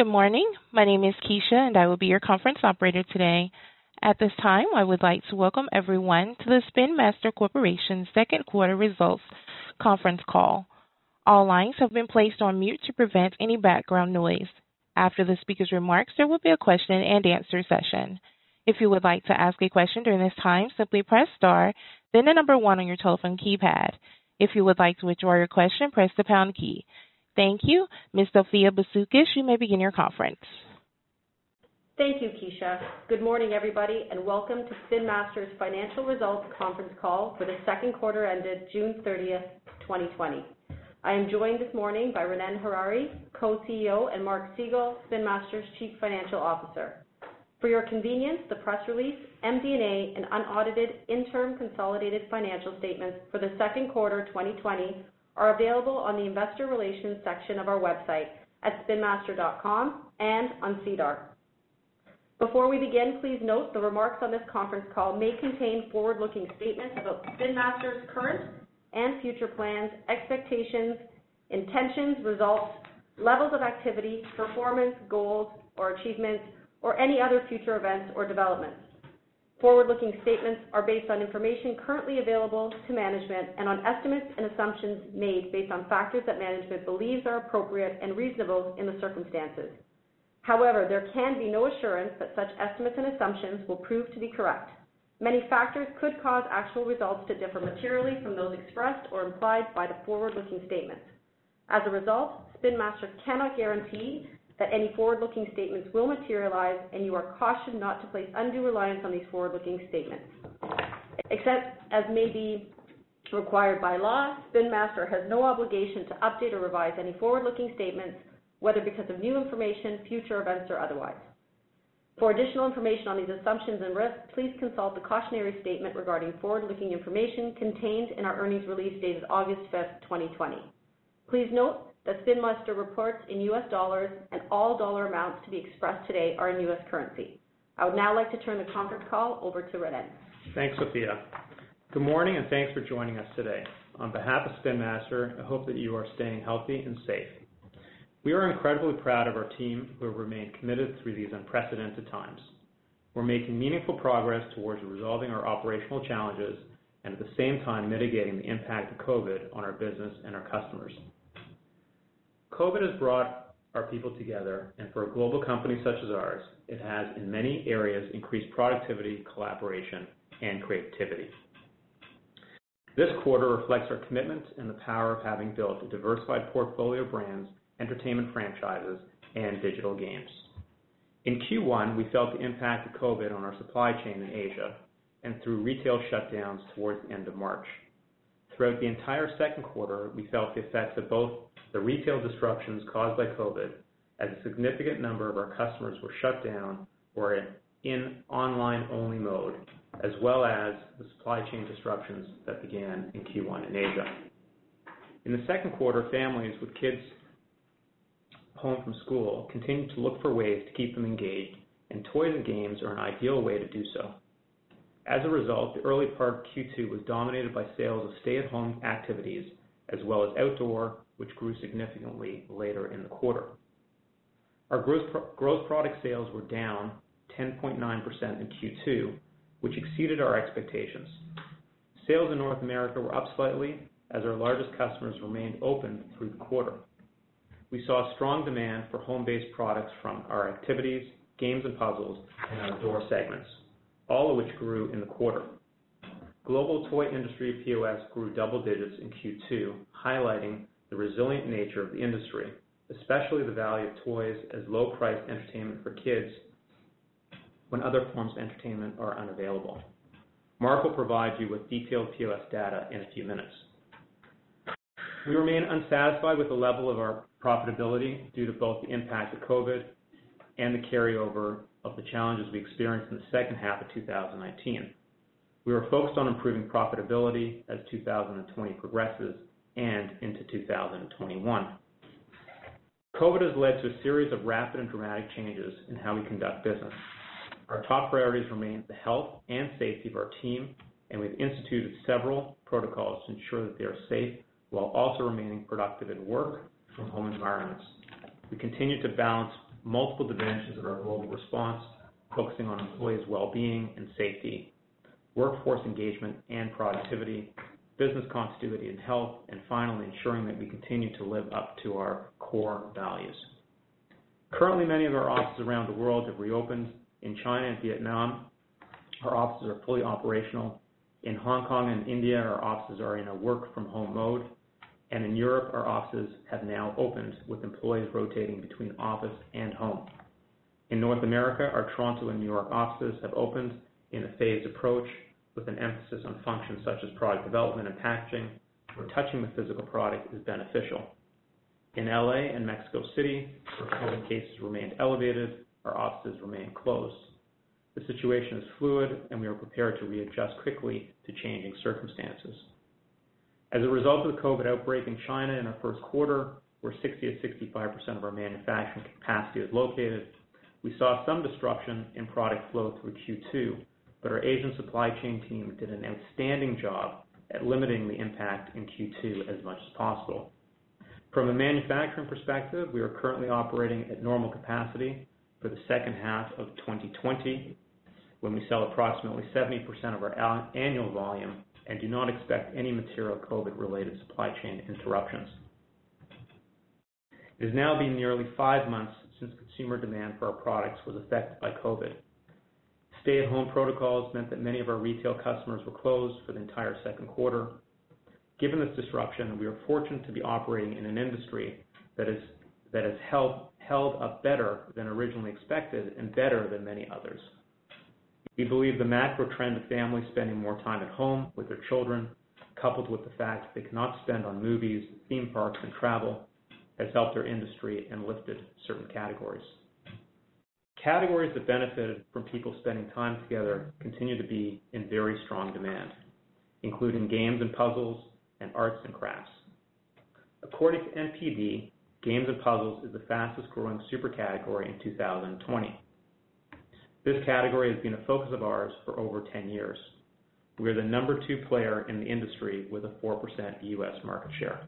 Good morning. My name is Keisha, and I will be your conference operator today. At this time, I would like to welcome everyone to the Spin Master Corporation second quarter results conference call. All lines have been placed on mute to prevent any background noise. After the speaker's remarks, there will be a question and answer session. If you would like to ask a question during this time, simply press star, then the number one on your telephone keypad. If you would like to withdraw your question, press the pound key. Thank you. Ms. Sophia Bisoukis, you may begin your conference. Thank you, Keisha. Good morning, everybody, and welcome to Spin Master's financial results conference call for the second quarter ended June 30th, 2020. I am joined this morning by Ronnen Harary, Co-CEO, and Mark Segal, Spin Master's Chief Financial Officer. For your convenience, the press release, MD&A, and unaudited interim consolidated financial statements for the second quarter 2020 are available on the investor relations section of our website at spinmaster.com and on SEDAR. Before we begin, please note the remarks on this conference call may contain forward-looking statements about Spin Master's current and future plans, expectations, intentions, results, levels of activity, performance, goals, or achievements, or any other future events or developments. Forward-looking statements are based on information currently available to management and on estimates and assumptions made based on factors that management believes are appropriate and reasonable in the circumstances. However, there can be no assurance that such estimates and assumptions will prove to be correct. Many factors could cause actual results to differ materially from those expressed or implied by the forward-looking statements. As a result, Spin Master cannot guarantee that any forward-looking statements will materialize, and you are cautioned not to place undue reliance on these forward-looking statements. Except as may be required by law, Spin Master has no obligation to update or revise any forward-looking statements, whether because of new information, future events, or otherwise. For additional information on these assumptions and risks, please consult the cautionary statement regarding forward-looking information contained in our earnings release dated August 5th, 2020. Please note that Spin Master reports in US dollars, and all dollar amounts to be expressed today are in US currency. I would now like to turn the conference call over to Ronnen. Thanks, Sophia. Good morning, and thanks for joining us today. On behalf of Spin Master, I hope that you are staying healthy and safe. We are incredibly proud of our team who have remained committed through these unprecedented times. We're making meaningful progress towards resolving our operational challenges and at the same time mitigating the impact of COVID on our business and our customers. COVID has brought our people together, and for a global company such as ours, it has, in many areas, increased productivity, collaboration, and creativity. This quarter reflects our commitment and the power of having built a diversified portfolio of brands, entertainment franchises, and digital games. In Q1, we felt the impact of COVID on our supply chain in Asia and through retail shutdowns towards the end of March. Throughout the entire second quarter, we felt the effects of both the retail disruptions caused by COVID, as a significant number of our customers were shut down or in online-only mode, as well as the supply chain disruptions that began in Q1 in Asia. In the second quarter, families with kids home from school continued to look for ways to keep them engaged, and toys and games are an ideal way to do so. As a result, the early part of Q2 was dominated by sales of stay-at-home activities, as well as outdoor, which grew significantly later in the quarter. Our gross product sales were down 10.9% in Q2, which exceeded our expectations. Sales in North America were up slightly as our largest customers remained open through the quarter. We saw strong demand for home-based products from our activities, games and puzzles, and outdoor segments, all of which grew in the quarter. Global toy industry POS grew double digits in Q2, highlighting the resilient nature of the industry, especially the value of toys as low-priced entertainment for kids when other forms of entertainment are unavailable. Mark will provide you with detailed POS data in a few minutes. We remain unsatisfied with the level of our profitability due to both the impact of COVID and the carryover of the challenges we experienced in the second half of 2019. We are focused on improving profitability as 2020 progresses and into 2021. COVID has led to a series of rapid and dramatic changes in how we conduct business. Our top priorities remain the health and safety of our team, and we've instituted several protocols to ensure that they are safe while also remaining productive at work from home environments. We continue to balance multiple dimensions of our global response, focusing on employees' well-being and safety, workforce engagement and productivity, business continuity and health, and finally, ensuring that we continue to live up to our core values. Currently, many of our offices around the world have reopened. In China and Vietnam, our offices are fully operational. In Hong Kong and India, our offices are in a work-from-home mode. And in Europe, our offices have now opened, with employees rotating between office and home. In North America, our Toronto and New York offices have opened in a phased approach with an emphasis on functions such as product development and packaging, where touching the physical product is beneficial. In L.A. and Mexico City, where COVID cases remained elevated, our offices remain closed. The situation is fluid, and we are prepared to readjust quickly to changing circumstances. As a result of the COVID outbreak in China in our first quarter, where 60%-65% of our manufacturing capacity is located, we saw some disruption in product flow through Q2, but our Asian supply chain team did an outstanding job at limiting the impact in Q2 as much as possible. From a manufacturing perspective, we are currently operating at normal capacity for the second half of 2020, when we sell approximately 70% of our annual volume and do not expect any material COVID-related supply chain interruptions. It has now been nearly five months since consumer demand for our products was affected by COVID. Stay-at-home protocols meant that many of our retail customers were closed for the entire second quarter. Given this disruption, we are fortunate to be operating in an industry that has held up better than originally expected and better than many others. We believe the macro trend of families spending more time at home with their children, coupled with the fact they cannot spend on movies, theme parks, and travel, has helped our industry and lifted certain categories. Categories that benefited from people spending time together continue to be in very strong demand, including games and puzzles and arts and crafts. According to NPD, games and puzzles is the fastest-growing super category in 2020. This category has been a focus of ours for over 10 years. We are the number two player in the industry with a 4% U.S. market share.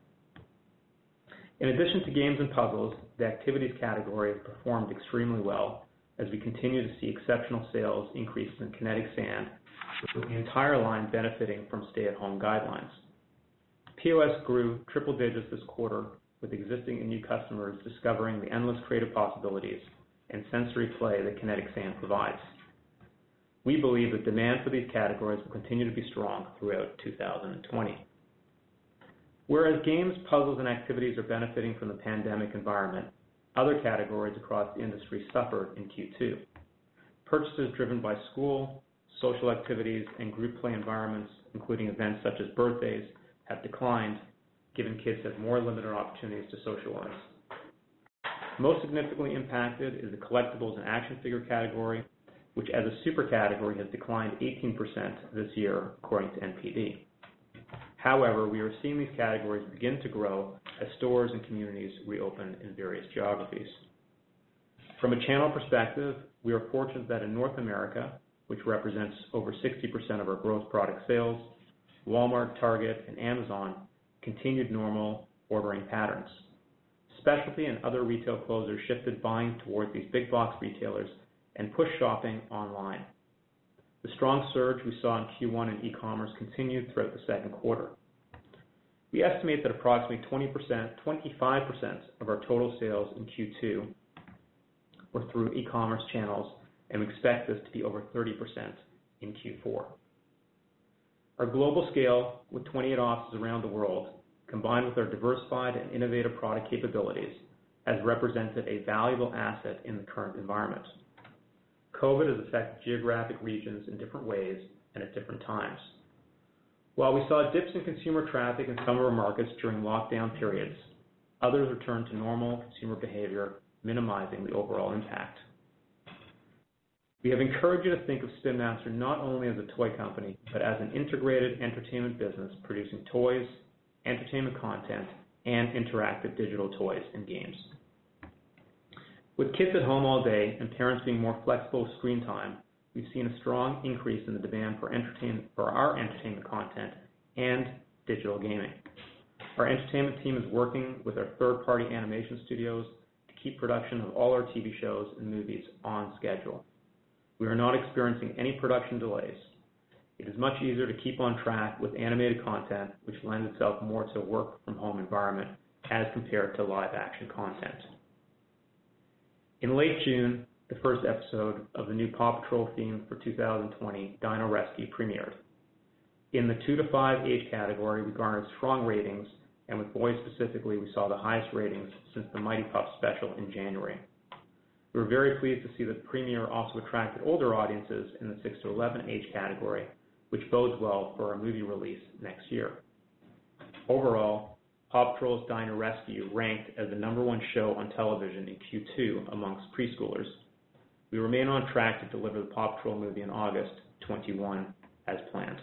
In addition to games and puzzles, the activities category has performed extremely well as we continue to see exceptional sales increases in Kinetic Sand, with the entire line benefiting from stay-at-home guidelines. POS grew triple digits this quarter, with existing and new customers discovering the endless creative possibilities and sensory play that Kinetic Sand provides. We believe that demand for these categories will continue to be strong throughout 2020. Whereas games, puzzles, and activities are benefiting from the pandemic environment, other categories across the industry suffered in Q2. Purchases driven by school, social activities, and group play environments, including events such as birthdays, have declined, given kids have more limited opportunities to socialize. Most significantly impacted is the collectibles and action figure category, which as a super category, has declined 18% this year, according to NPD. However, we are seeing these categories begin to grow as stores and communities reopen in various geographies. From a channel perspective, we are fortunate that in North America, which represents over 60% of our gross product sales, Walmart, Target, and Amazon continued normal ordering patterns. Specialty and other retail closures shifted buying towards these big box retailers and pushed shopping online. The strong surge we saw in Q1 in e-commerce continued throughout the second quarter. We estimate that approximately 20%-25% of our total sales in Q2 were through e-commerce channels, and we expect this to be over 30% in Q4. Our global scale, with 28 offices around the world, combined with our diversified and innovative product capabilities, has represented a valuable asset in the current environment. COVID has affected geographic regions in different ways and at different times. While we saw dips in consumer traffic in some of our markets during lockdown periods, others returned to normal consumer behavior, minimizing the overall impact. We have encouraged you to think of Spin Master not only as a toy company, but as an integrated entertainment business producing toys, entertainment content, and interactive digital toys and games. With kids at home all day and parents being more flexible with screen time, we've seen a strong increase in the demand for our entertainment content and digital gaming. Our entertainment team is working with our third-party animation studios to keep production of all our TV shows and movies on schedule. We are not experiencing any production delays. It is much easier to keep on track with animated content, which lends itself more to a work-from-home environment as compared to live-action content. In late June, the first episode of the new PAW Patrol theme for 2020, Dino Rescue, premiered. In the two to five age category, we garnered strong ratings, and with boys specifically, we saw the highest ratings since the Mighty Pups special in January. We were very pleased to see that the premiere also attracted older audiences in the six to 11 age category, which bodes well for our movie release next year. Overall, PAW Patrol's Dino Rescue ranked as the number one show on television in Q2 amongst preschoolers. We remain on track to deliver the PAW Patrol movie in August 2021 as planned.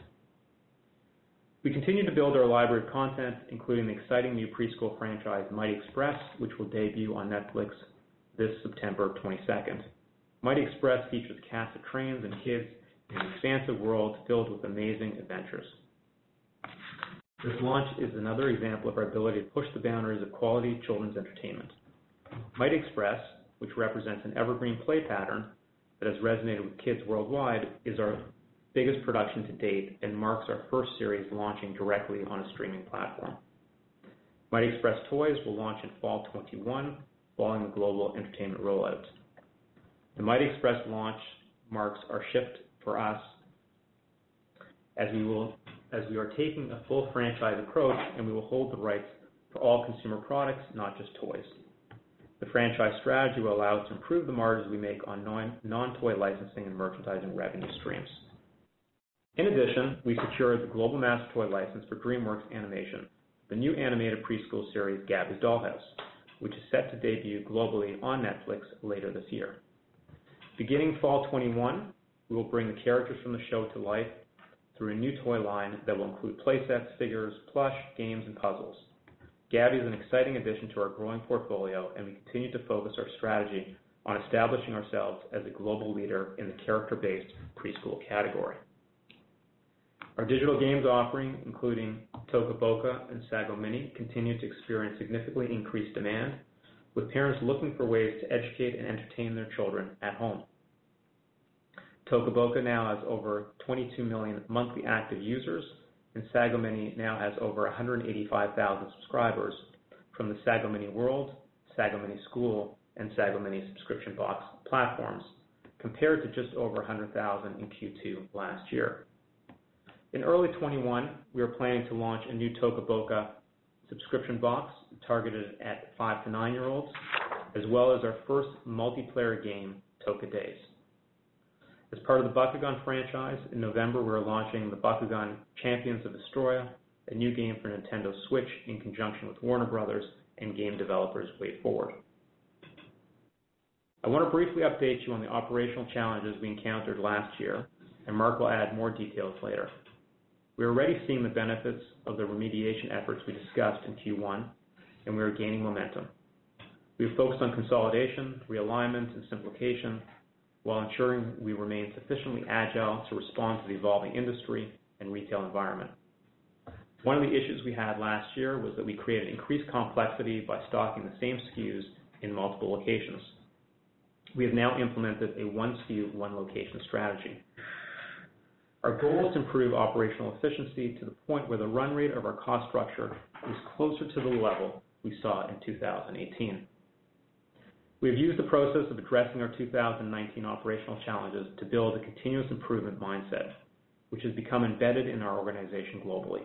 We continue to build our library of content, including the exciting new preschool franchise, Mighty Express, which will debut on Netflix this September 22nd. Mighty Express features a cast of trains and kids in an expansive world filled with amazing adventures. This launch is another example of our ability to push the boundaries of quality children's entertainment. Mighty Express, which represents an evergreen play pattern that has resonated with kids worldwide, is our biggest production to date and marks our first series launching directly on a streaming platform. Mighty Express toys will launch in fall 2021 following the global entertainment rollout. The Mighty Express launch marks our shift for us as we are taking a full franchise approach, and we will hold the rights for all consumer products, not just toys. The franchise strategy will allow us to improve the margins we make on non-toy licensing and merchandising revenue streams. In addition, we secured the global master toy license for DreamWorks Animation, the new animated preschool series, Gabby's Dollhouse, which is set to debut globally on Netflix later this year. Beginning fall 2021, we will bring the characters from the show to life through a new toy line that will include play sets, figures, plush, games, and puzzles. Gabby is an exciting addition to our growing portfolio, and we continue to focus our strategy on establishing ourselves as a global leader in the character-based preschool category. Our digital games offering, including Toca Boca and Sago Mini, continue to experience significantly increased demand, with parents looking for ways to educate and entertain their children at home. Toca Boca now has over 22 million monthly active users, and Sago Mini now has over 185,000 subscribers from the Sago Mini World, Sago Mini School, and Sago Mini subscription box platforms, compared to just over 100,000 in Q2 last year. In early 2021, we are planning to launch a new Toca Boca subscription box targeted at five to nine-year-olds, as well as our first multiplayer game, Toca Days. As part of the Bakugan franchise, in November, we are launching the Bakugan: Champions of Vestroia, a new game for Nintendo Switch in conjunction with Warner Bros. and game developers WayForward. I want to briefly update you on the operational challenges we encountered last year, and Mark will add more details later. We are already seeing the benefits of the remediation efforts we discussed in Q1, and we are gaining momentum. We have focused on consolidation, realignment, and simplification while ensuring we remain sufficiently agile to respond to the evolving industry and retail environment. One of the issues we had last year was that we created increased complexity by stocking the same SKUs in multiple locations. We have now implemented a one SKU, one location strategy. Our goal is to improve operational efficiency to the point where the run rate of our cost structure is closer to the level we saw in 2018. We have used the process of addressing our 2019 operational challenges to build a continuous improvement mindset, which has become embedded in our organization globally.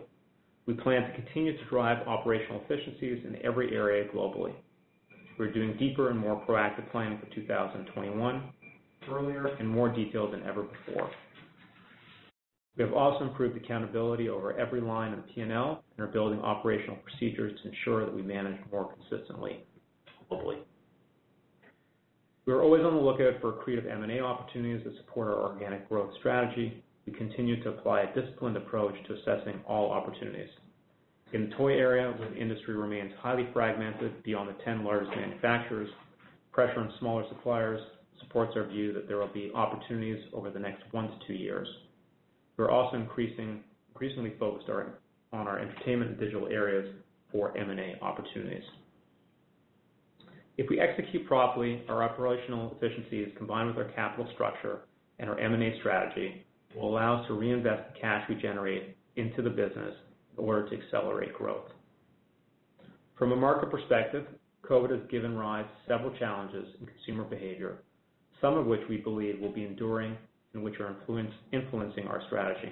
We plan to continue to drive operational efficiencies in every area globally. We're doing deeper and more proactive planning for 2021, earlier and more detailed than ever before. We have also improved accountability over every line of P&L and are building operational procedures to ensure that we manage more consistently globally. We are always on the lookout for creative M&A opportunities that support our organic growth strategy. We continue to apply a disciplined approach to assessing all opportunities. In the toy area, where the industry remains highly fragmented beyond the 10 largest manufacturers, pressure on smaller suppliers supports our view that there will be opportunities over the next one to two years. We're also increasingly focused on our entertainment and digital areas for M&A opportunities. If we execute properly, our operational efficiencies, combined with our capital structure and our M&A strategy, will allow us to reinvest the cash we generate into the business in order to accelerate growth. From a market perspective, COVID has given rise to several challenges in consumer behavior, some of which we believe will be enduring and which are influencing our strategy.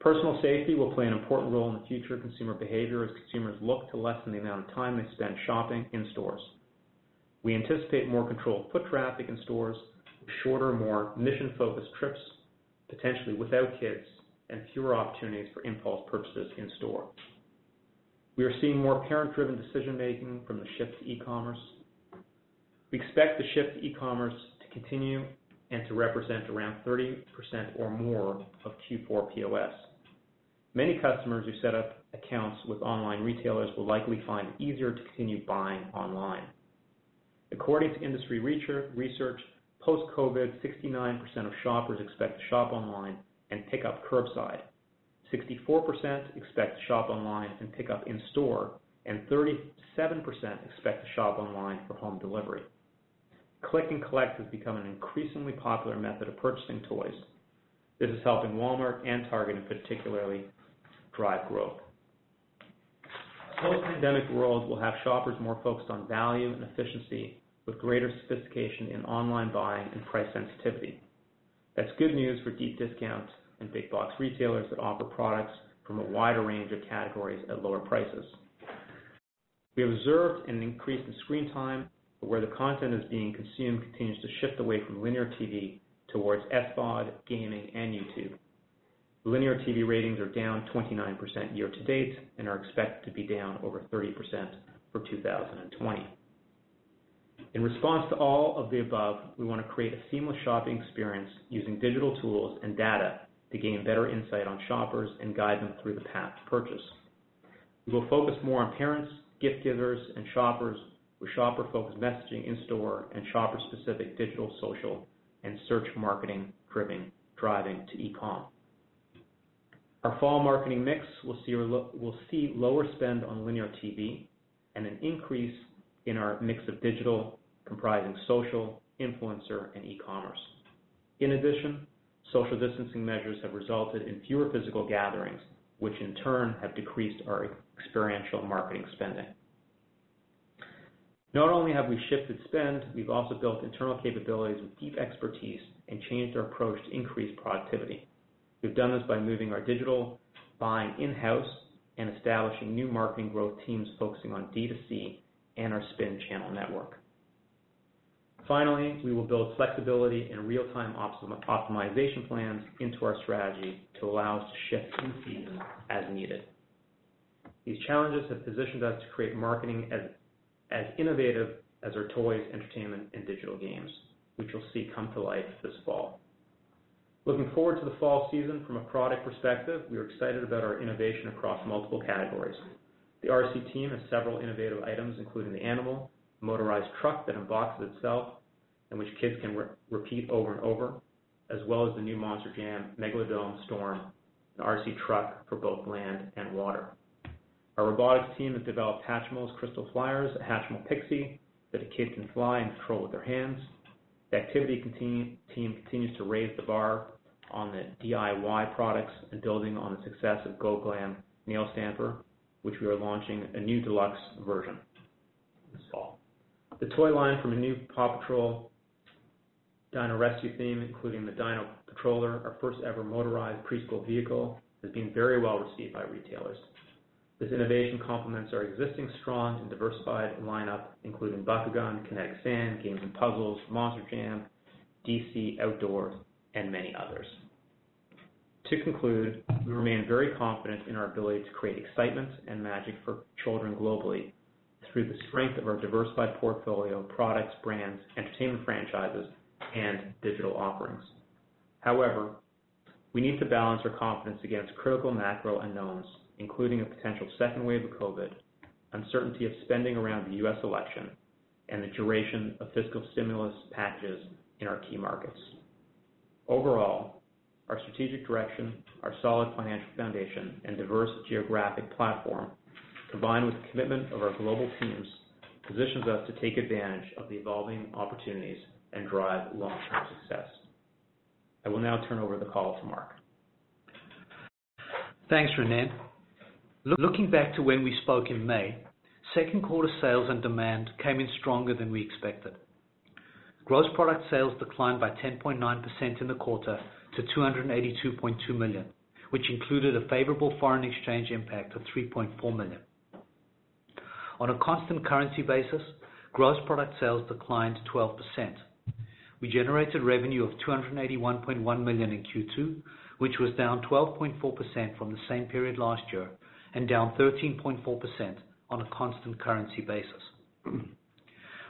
Personal safety will play an important role in the future of consumer behavior as consumers look to lessen the amount of time they spend shopping in stores. We anticipate more controlled foot traffic in stores shorter, more mission-focused trips, potentially without kids, and fewer opportunities for impulse purchases in store. We are seeing more parent-driven decision-making from the shift to e-commerce. We expect the shift to e-commerce to continue and to represent around 30% or more of Q4 POS. Many customers who set up accounts with online retailers will likely find it easier to continue buying online. According to industry research, post-COVID, 69% of shoppers expect to shop online and pick up curbside. 64% expect to shop online and pick up in store, and 37% expect to shop online for home delivery. Click and collect has become an increasingly popular method of purchasing toys. This is helping Walmart and Target in particularly drive growth. Post-pandemic world will have shoppers more focused on value and efficiency with greater sophistication in online buying and price sensitivity. That's good news for deep discounts and big box retailers that offer products from a wider range of categories at lower prices. We observed an increase in screen time, but where the content is being consumed continues to shift away from linear TV towards SVOD, gaming, and YouTube. Linear TV ratings are down 29% year to date and are expected to be down over 30% for 2020. In response to all of the above, we want to create a seamless shopping experience using digital tools and data to gain better insight on shoppers and guide them through the path to purchase. We will focus more on parents, gift givers, and shoppers with shopper-focused messaging in store and shopper-specific digital, social, and search marketing driving to e-com. Our fall marketing mix will see lower spend on linear TV and an increase in our mix of digital comprising social, influencer, and e-commerce. In addition, social distancing measures have resulted in fewer physical gatherings, which in turn have decreased our experiential marketing spending. Not only have we shifted spend, we've also built internal capabilities with deep expertise and changed our approach to increase productivity. We've done this by moving our digital buying in-house and establishing new marketing growth teams focusing on D2C and our spin channel network. Finally, we will build flexibility and real-time optimization plans into our strategy to allow us to shift in season as needed. These challenges have positioned us to create marketing as innovative as our toys, entertainment, and digital games, which you'll see come to life this fall. Looking forward to the fall season from a product perspective, we are excited about our innovation across multiple categories. The RC team has several innovative items, including the animal, motorized truck that unboxes itself and which kids can repeat over and over, as well as the new Monster Jam Megalodon Storm, an RC truck for both land and water. Our robotics team has developed Hatchimals Crystal Flyers, a Hatchimal Pixie that a kid can fly and control with their hands. The activity team continues to raise the bar on the DIY products and building on the success of Go Glam Nail Stamper, which we are launching a new deluxe version this fall. The toy line from a new PAW Patrol Dino Rescue theme, including the Dino Patroller, our first-ever motorized preschool vehicle, has been very well received by retailers. This innovation complements our existing strong and diversified lineup, including Bakugan, Kinetic Sand, Games & Puzzles, Monster Jam, DC Outdoor, and many others. To conclude, we remain very confident in our ability to create excitement and magic for children globally through the strength of our diversified portfolio of products, brands, entertainment franchises, and digital offerings. However, we need to balance our confidence against critical macro unknowns, including a potential second wave of COVID, uncertainty of spending around the U.S. election, and the duration of fiscal stimulus packages in our key markets. Overall, our strategic direction, our solid financial foundation, and diverse geographic platform, combined with the commitment of our global teams, positions us to take advantage of the evolving opportunities and drive long-term success. I will now turn over the call to Mark. Thanks, Ronnen. Looking back to when we spoke in May, second quarter sales and demand came in stronger than we expected. Gross product sales declined by 10.9% in the quarter to 282.2 million, which included a favorable foreign exchange impact of 3.4 million. On a constant currency basis, gross product sales declined 12%. We generated revenue of 281.1 million in Q2, which was down 12.4% from the same period last year and down 13.4% on a constant currency basis.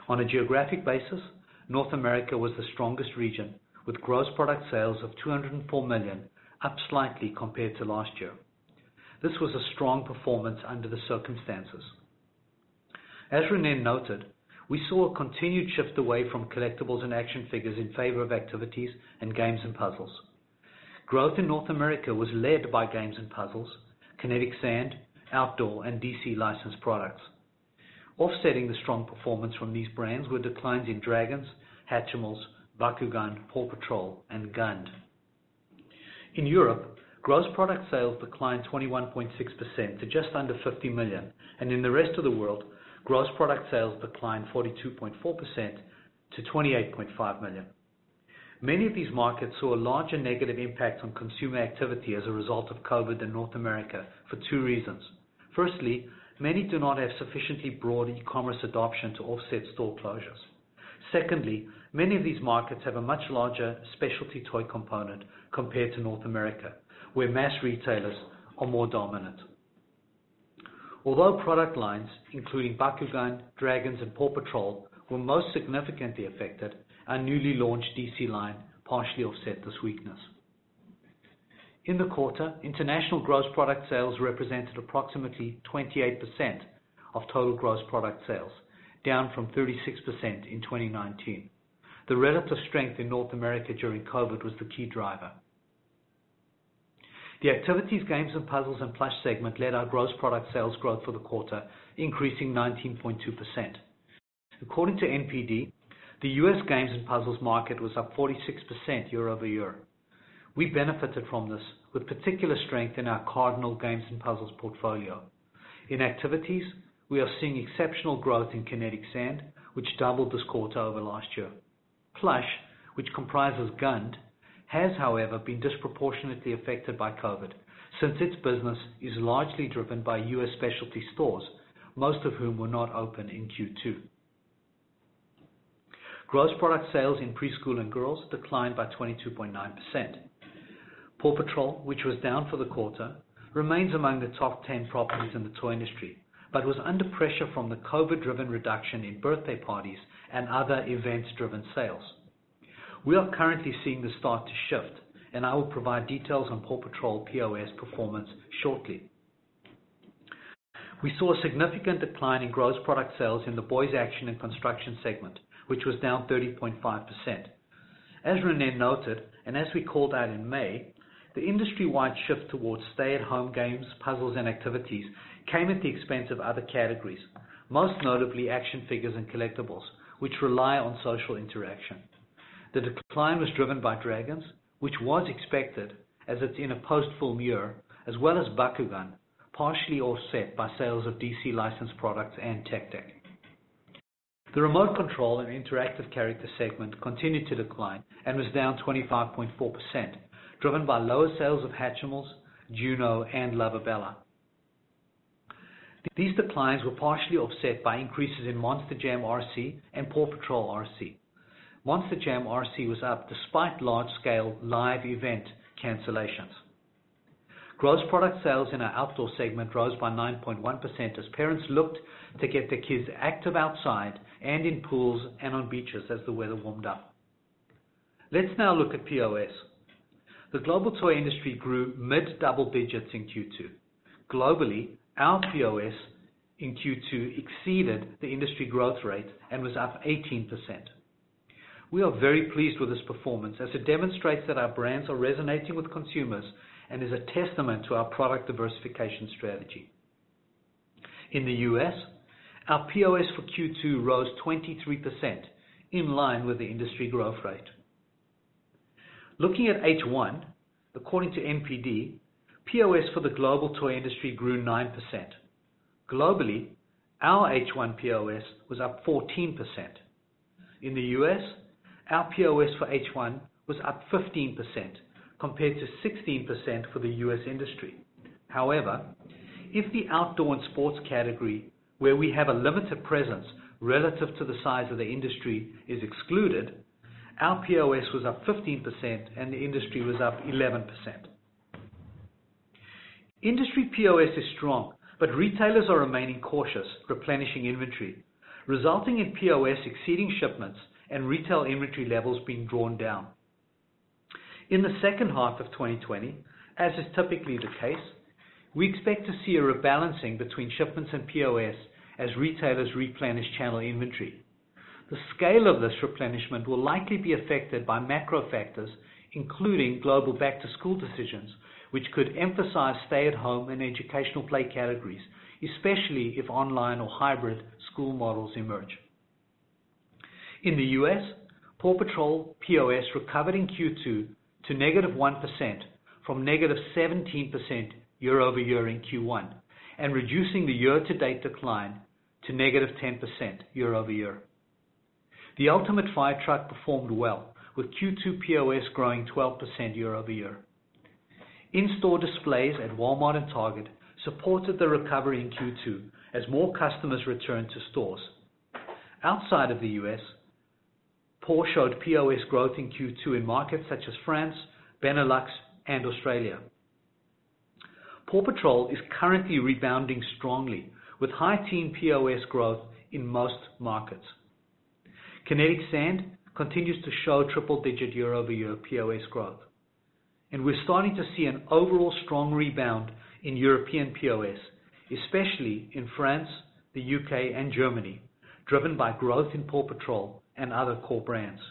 On a geographic basis, North America was the strongest region, with gross product sales of 204 million, up slightly compared to last year. This was a strong performance under the circumstances. As Ronnen noted, we saw a continued shift away from collectibles and action figures in favor of activities and games and puzzles. Growth in North America was led by games and puzzles, Kinetic Sand, outdoor, and DC licensed products. Offsetting the strong performance from these brands were declines in Dragons, Hatchimals, Bakugan, PAW Patrol, and GUND. In Europe, gross product sales declined 21.6% to just under 50 million, and in the rest of the world, gross product sales declined 42.4% to $28.5 million. Many of these markets saw a larger negative impact on consumer activity as a result of COVID in North America for two reasons. Firstly, many do not have sufficiently broad e-commerce adoption to offset store closures. Secondly, many of these markets have a much larger specialty toy component compared to North America, where mass retailers are more dominant. Although product lines, including Bakugan, Dragons, and PAW Patrol, were most significantly affected, our newly launched DC line partially offset this weakness. In the quarter, international gross product sales represented approximately 28% of total gross product sales, down from 36% in 2019. The relative strength in North America during COVID was the key driver. The activities, games, and puzzles and plush segment led our gross product sales growth for the quarter, increasing 19.2%. According to NPD, the U.S. games and puzzles market was up 46% year-over-year. We benefited from this with particular strength in our Cardinal games and puzzles portfolio. In activities, we are seeing exceptional growth in Kinetic Sand, which doubled this quarter over last year. Plush, which comprises GUND, has, however, been disproportionately affected by COVID, since its business is largely driven by U.S. specialty stores, most of whom were not open in Q2. Gross product sales in preschool and girls declined by 22.9%. PAW Patrol, which was down for the quarter, remains among the top 10 properties in the toy industry, but was under pressure from the COVID-driven reduction in birthday parties and other events-driven sales. We are currently seeing this start to shift, and I will provide details on PAW Patrol POS performance shortly. We saw a significant decline in gross product sales in the boys action and construction segment, which was down 30.5%. As Ronnen noted, and as we called out in May, the industry-wide shift towards stay-at-home games, puzzles, and activities came at the expense of other categories, most notably action figures and collectibles, which rely on social interaction. The decline was driven by Dragons, which was expected as it's in a post-film year, as well as Bakugan, partially offset by sales of DC licensed products and Tech Deck. The remote control and interactive character segment continued to decline and was down 25.4%, driven by lower sales of Hatchimals, Juno, and Luvabella. These declines were partially offset by increases in Monster Jam RC and PAW Patrol RC. Monster Jam RC was up despite large-scale live event cancellations. Gross product sales in our outdoor segment rose by 9.1% as parents looked to get their kids active outside and in pools and on beaches as the weather warmed up. Let's now look at POS. The global toy industry grew mid-double digits in Q2. Globally, our POS in Q2 exceeded the industry growth rate and was up 18%. We are very pleased with this performance as it demonstrates that our brands are resonating with consumers and is a testament to our product diversification strategy. In the U.S., our POS for Q2 rose 23%, in line with the industry growth rate. Looking at H1, according to NPD, POS for the global toy industry grew 9%. Globally, our H1 POS was up 14%. In the U.S., our POS for H1 was up 15%, compared to 16% for the U.S. industry. However, if the outdoor and sports category, where we have a limited presence relative to the size of the industry, is excluded, our POS was up 15% and the industry was up 11%. Industry POS is strong, but retailers are remaining cautious, replenishing inventory, resulting in POS exceeding shipments and retail inventory levels being drawn down. In the second half of 2020, as is typically the case, we expect to see a rebalancing between shipments and POS as retailers replenish channel inventory. The scale of this replenishment will likely be affected by macro factors, including global back-to-school decisions, which could emphasize stay-at-home and educational play categories, especially if online or hybrid school models emerge. In the U.S., PAW Patrol POS recovered in Q2 to negative -1 from negative -17% year-over-year in Q1, and reducing the year-to-date decline to -10% year-over-year. The Ultimate Fire Truck performed well, with Q2 POS growing 12% year-over-year. In-store displays at Walmart and Target supported the recovery in Q2 as more customers returned to stores. Outside of the U.S., PAW showed POS growth in Q2 in markets such as France, Benelux, and Australia. PAW Patrol is currently rebounding strongly with high teen POS growth in most markets. Kinetic Sand continues to show triple-digit year-over-year POS growth. And we're starting to see an overall strong rebound in European POS, especially in France, the U.K., and Germany, driven by growth in PAW Patrol and other core brands.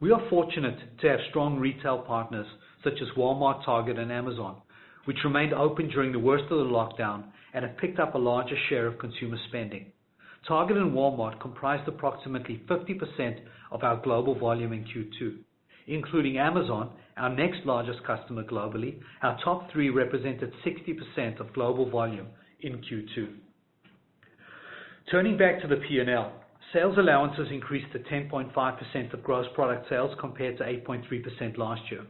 We are fortunate to have strong retail partners such as Walmart, Target, and Amazon, which remained open during the worst of the lockdown and have picked up a larger share of consumer spending. Target and Walmart comprised approximately 50% of our global volume in Q2. Including Amazon, our next largest customer globally, our top three represented 60% of global volume in Q2. Turning back to the P&L, sales allowances increased to 10.5% of gross product sales compared to 8.3% last year.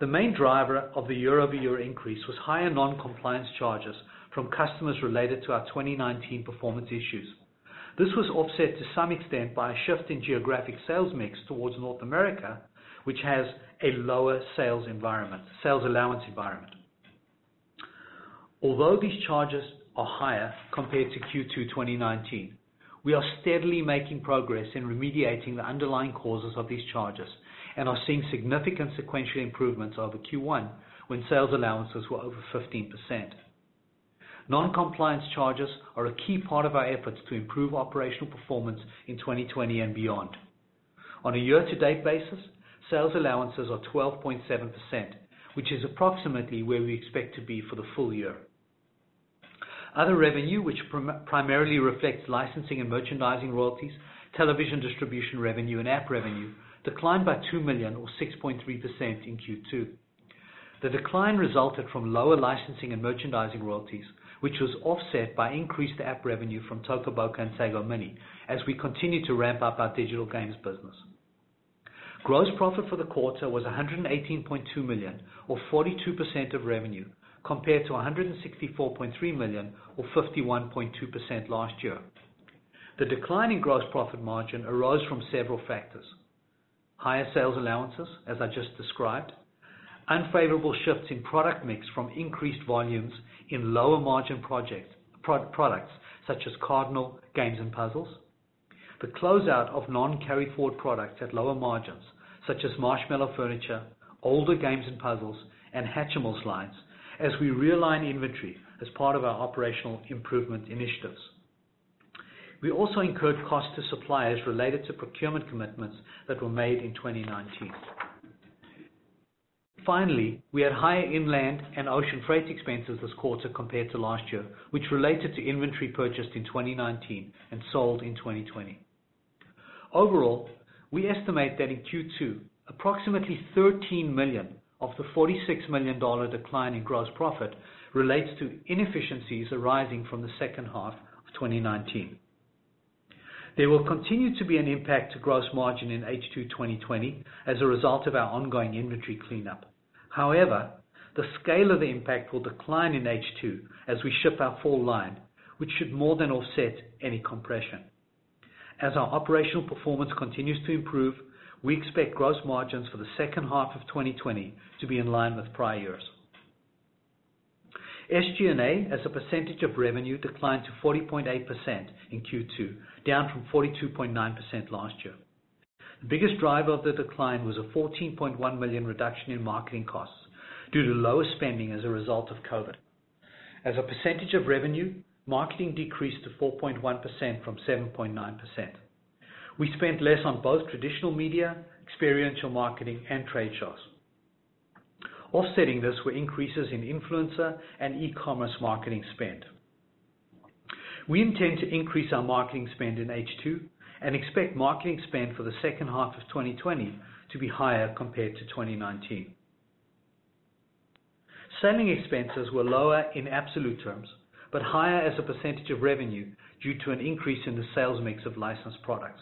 The main driver of the year-over-year increase was higher non-compliance charges from customers related to our 2019 performance issues. This was offset to some extent by a shift in geographic sales mix towards North America, which has a lower sales environment, sales allowance environment. Although these charges are higher compared to Q2 2019, we are steadily making progress in remediating the underlying causes of these charges and are seeing significant sequential improvements over Q1 when sales allowances were over 15%. Non-compliance charges are a key part of our efforts to improve operational performance in 2020 and beyond. On a year-to-date basis, sales allowances are 12.7%, which is approximately where we expect to be for the full year. Other revenue, which primarily reflects licensing and merchandising royalties, television distribution revenue, and app revenue, declined by 2 million or 6.3% in Q2. The decline resulted from lower licensing and merchandising royalties, which was offset by increased app revenue from Toca Boca and Sago Mini as we continue to ramp up our digital games business. Gross profit for the quarter was $118.2 million or 42% of revenue, compared to $164.3 million or 51.2% last year. The decline in gross profit margin arose from several factors. Higher sales allowances, as I just described, unfavorable shifts in product mix from increased volumes in lower margin products such as Cardinal Games and Puzzles, the closeout of non-carry forward products at lower margins such as Marshmallow Furniture, older Games and Puzzles, and Hatchimals lines as we realign inventory as part of our operational improvement initiatives. We also incurred costs to suppliers related to procurement commitments that were made in 2019. Finally, we had higher inland and ocean freight expenses this quarter compared to last year, which related to inventory purchased in 2019 and sold in 2020. Overall, we estimate that in Q2, approximately 13 million of the $46 million decline in gross profit relates to inefficiencies arising from the second half of 2019. There will continue to be an impact to gross margin in H2 2020 as a result of our ongoing inventory cleanup. However, the scale of the impact will decline in H2 as we ship our full line, which should more than offset any compression. As our operational performance continues to improve, we expect gross margins for the second half of 2020 to be in line with prior years. SG&A as a percentage of revenue declined to 40.8% in Q2, down from 42.9% last year. The biggest driver of the decline was a 14.1 million reduction in marketing costs due to lower spending as a result of COVID. As a percentage of revenue, marketing decreased to 4.1% from 7.9%. We spent less on both traditional media, experiential marketing, and trade shows. Offsetting this were increases in influencer and e-commerce marketing spend. We intend to increase our marketing spend in H2 and expect marketing spend for the second half of 2020 to be higher compared to 2019. Selling expenses were lower in absolute terms, but higher as a percentage of revenue due to an increase in the sales mix of licensed products.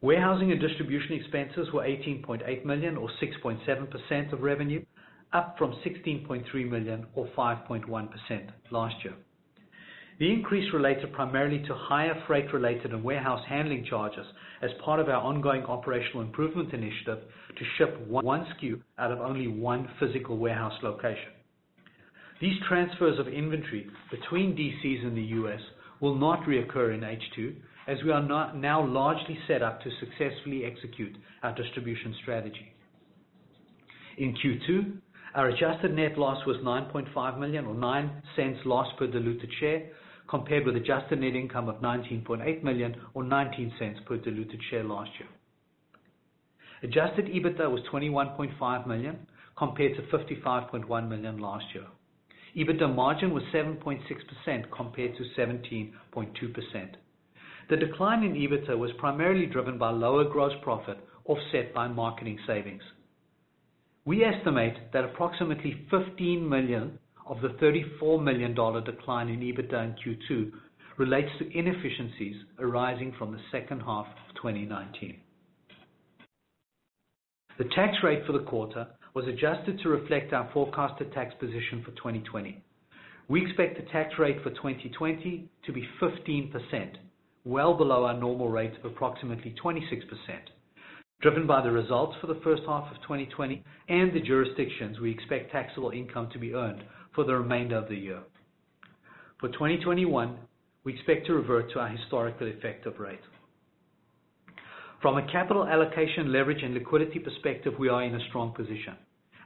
Warehousing and distribution expenses were 18.8 million or 6.7% of revenue, up from 16.3 million or 5.1% last year. The increase related primarily to higher freight-related and warehouse handling charges as part of our ongoing operational improvement initiative to ship one SKU out of only one physical warehouse location. These transfers of inventory between DCs in the U.S. will not reoccur in H2, as we are now largely set up to successfully execute our distribution strategy. In Q2, our adjusted net loss was 9.5 million or $0.09 loss per diluted share, compared with adjusted net income of 19.8 million or $0.19 per diluted share last year. Adjusted EBITDA was 21.5 million compared to 55.1 million last year. EBITDA margin was 7.6% compared to 17.2%. The decline in EBITDA was primarily driven by lower gross profit offset by marketing savings. We estimate that approximately $15 million of the $34 million decline in EBITDA in Q2 relates to inefficiencies arising from the second half of 2019. The tax rate for the quarter was adjusted to reflect our forecasted tax position for 2020. We expect the tax rate for 2020 to be 15%, well below our normal rate of approximately 26%, driven by the results for the first half of 2020 and the jurisdictions we expect taxable income to be earned for the remainder of the year. For 2021, we expect to revert to our historical effective rate. From a capital allocation leverage and liquidity perspective, we are in a strong position.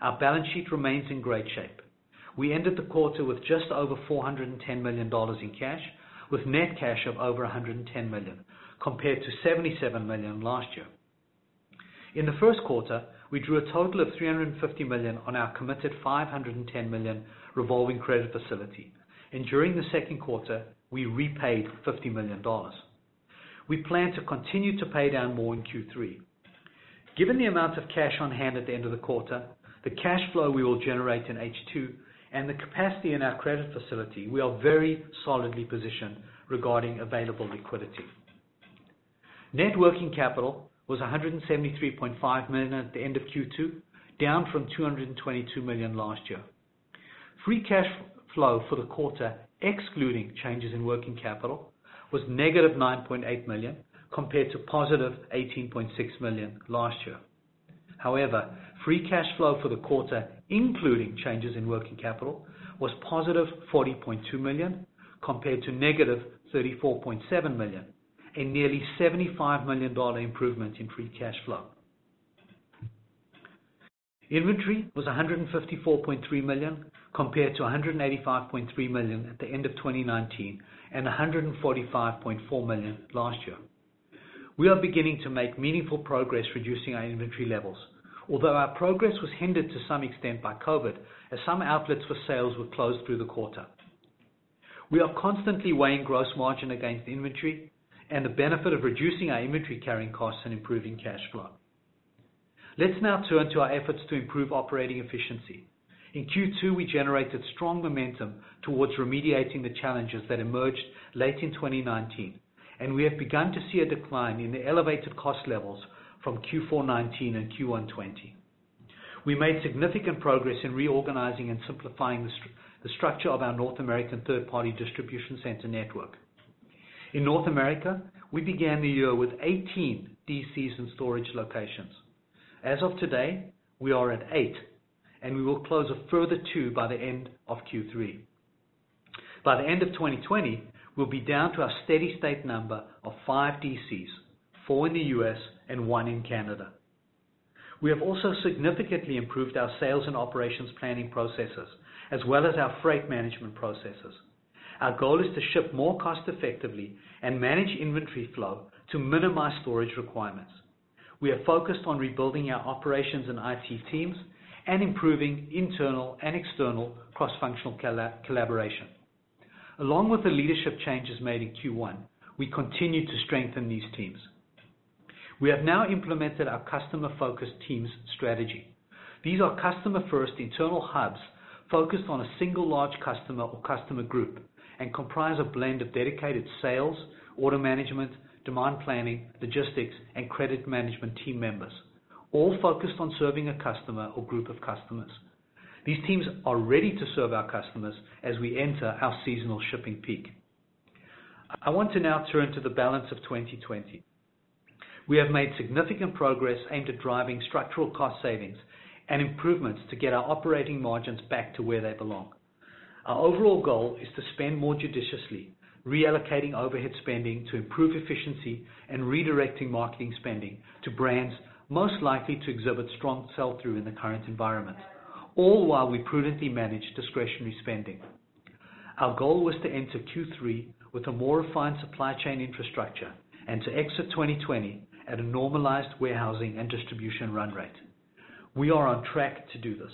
Our balance sheet remains in great shape. We ended the quarter with just over $410 million in cash, with net cash of over 110 million, compared to 77 million last year. In the first quarter, we drew a total of 350 million on our committed 510 million revolving credit facility, and during the second quarter, we repaid $50 million. We plan to continue to pay down more in Q3. Given the amount of cash on hand at the end of the quarter, the cash flow we will generate in H2, and the capacity in our credit facility, we are very solidly positioned regarding available liquidity. Net working capital was $173.5 million at the end of Q2, down from $222 million last year. Free cash flow for the quarter, excluding changes in working capital, was 9.8 million, compared to positive $18.6 million last year. However, free cash flow for the quarter, including changes in working capital, was positive $40.2 million compared to $34.7 million, a nearly $75 million improvement in free cash flow. Inventory was 154.3 million compared to 185.3 million at the end of 2019 and 145.4 million last year. We are beginning to make meaningful progress reducing our inventory levels, although our progress was hindered to some extent by COVID, as some outlets for sales were closed through the quarter. We are constantly weighing gross margin against inventory and the benefit of reducing our inventory carrying costs and improving cash flow. Let's now turn to our efforts to improve operating efficiency. In Q2, we generated strong momentum towards remediating the challenges that emerged late in 2019, and we have begun to see a decline in the elevated cost levels from Q4 2019 and Q1 2020. We made significant progress in reorganizing and simplifying the structure of our North American third-party distribution center network. In North America, we began the year with 18 DCs and storage locations. As of today, we are at eight, and we will close a further two by the end of Q3. By the end of 2020, we'll be down to our steady state number of five DCs, four in the U.S. and one in Canada. We have also significantly improved our sales and operations planning processes, as well as our freight management processes. Our goal is to ship more cost effectively and manage inventory flow to minimize storage requirements. We are focused on rebuilding our operations and IT teams and improving internal and external cross-functional collaboration. Along with the leadership changes made in Q1, we continue to strengthen these teams. We have now implemented our customer-focused teams strategy. These are customer-first internal hubs focused on a single large customer or customer group and comprise a blend of dedicated sales, order management, demand planning, logistics, and credit management team members, all focused on serving a customer or group of customers. These teams are ready to serve our customers as we enter our seasonal shipping peak. I want to now turn to the balance of 2020. We have made significant progress aimed at driving structural cost savings and improvements to get our operating margins back to where they belong. Our overall goal is to spend more judiciously, reallocating overhead spending to improve efficiency and redirecting marketing spending to brands most likely to exhibit strong sell-through in the current environment, all while we prudently manage discretionary spending. Our goal was to enter Q3 with a more refined supply chain infrastructure and to exit 2020 at a normalized warehousing and distribution run rate. We are on track to do this.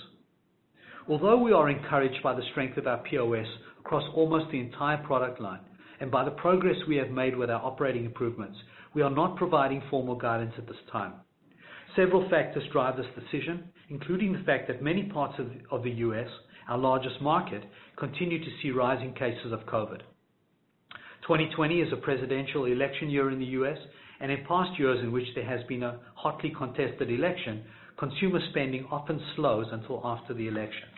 Although we are encouraged by the strength of our POS across almost the entire product line and by the progress we have made with our operating improvements, we are not providing formal guidance at this time. Several factors drive this decision, including the fact that many parts of the U.S., our largest market, continue to see rising cases of COVID. 2020 is a presidential election year in the U.S., and in past years in which there has been a hotly contested election, consumer spending often slows until after the election.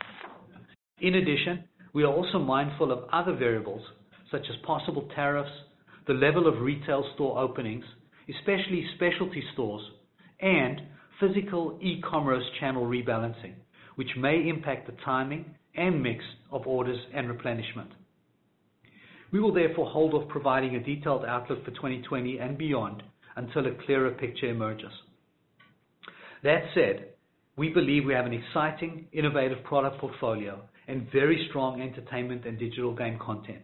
In addition, we are also mindful of other variables, such as possible tariffs, the level of retail store openings, especially specialty stores, and physical e-commerce channel rebalancing, which may impact the timing and mix of orders and replenishment. We will therefore hold off providing a detailed outlook for 2020 and beyond until a clearer picture emerges. That said, we believe we have an exciting, innovative product portfolio and very strong entertainment and digital game content.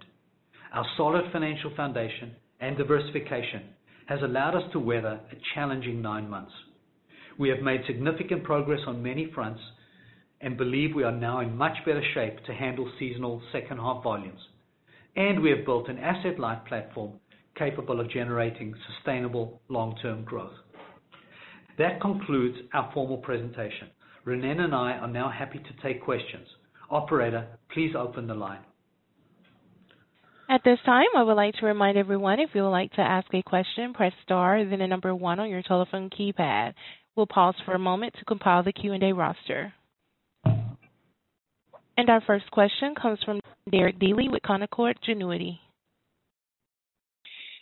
Our solid financial foundation and diversification has allowed us to weather a challenging nine months. We have made significant progress on many fronts and believe we are now in much better shape to handle seasonal second half volumes. And we have built an asset-light platform capable of generating sustainable long-term growth. That concludes our formal presentation. Ronnen and I are now happy to take questions. Operator, please open the line. At this time, I would like to remind everyone, if you would like to ask a question, press star, then the number one on your telephone keypad. We'll pause for a moment to compile the Q&A roster. And our first question comes from Derek Dley with Canaccord Genuity.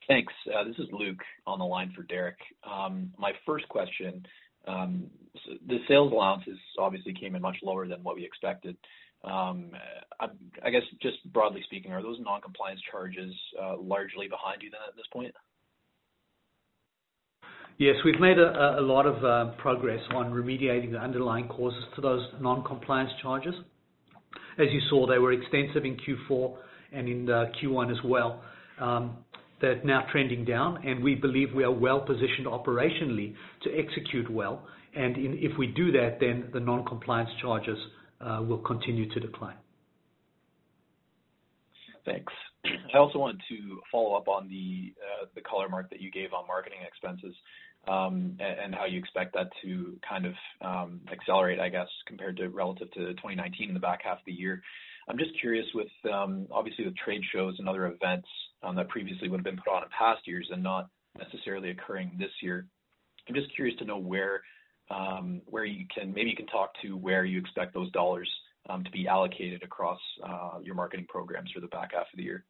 Thanks. Uh, this is Luke on the line for Derek. Um, my first question, um, The sales allowances obviously came in much lower than what we expected. Um, I guess just broadly speaking, are those non-compliance charges uh, largely behind you then at this point? Yes, we've made a lot of uh, progress on remediating the underlying causes to those non-compliance charges. As you saw, they were extensive in Q4 and in Q1 as well. They're now trending down, and we believe we are well-positioned operationally to execute well. And if we do that, then the non-compliance charges uh, will continue to decline. Thanks. I also wanted to follow up on the uh, color, Mark, that you gave on marketing expenses, um, and how you expect that to kind of um, accelerate, I guess, compared to relative to 2019 in the back half of the year. I'm just curious with, um, obviously, the trade shows and other events that previously would have been put on in past years and not necessarily occurring this year. I'm just curious to know where um, where you can maybe you can talk to where you expect those dollars um, to be allocated across uh, your marketing programs for the back half of the year.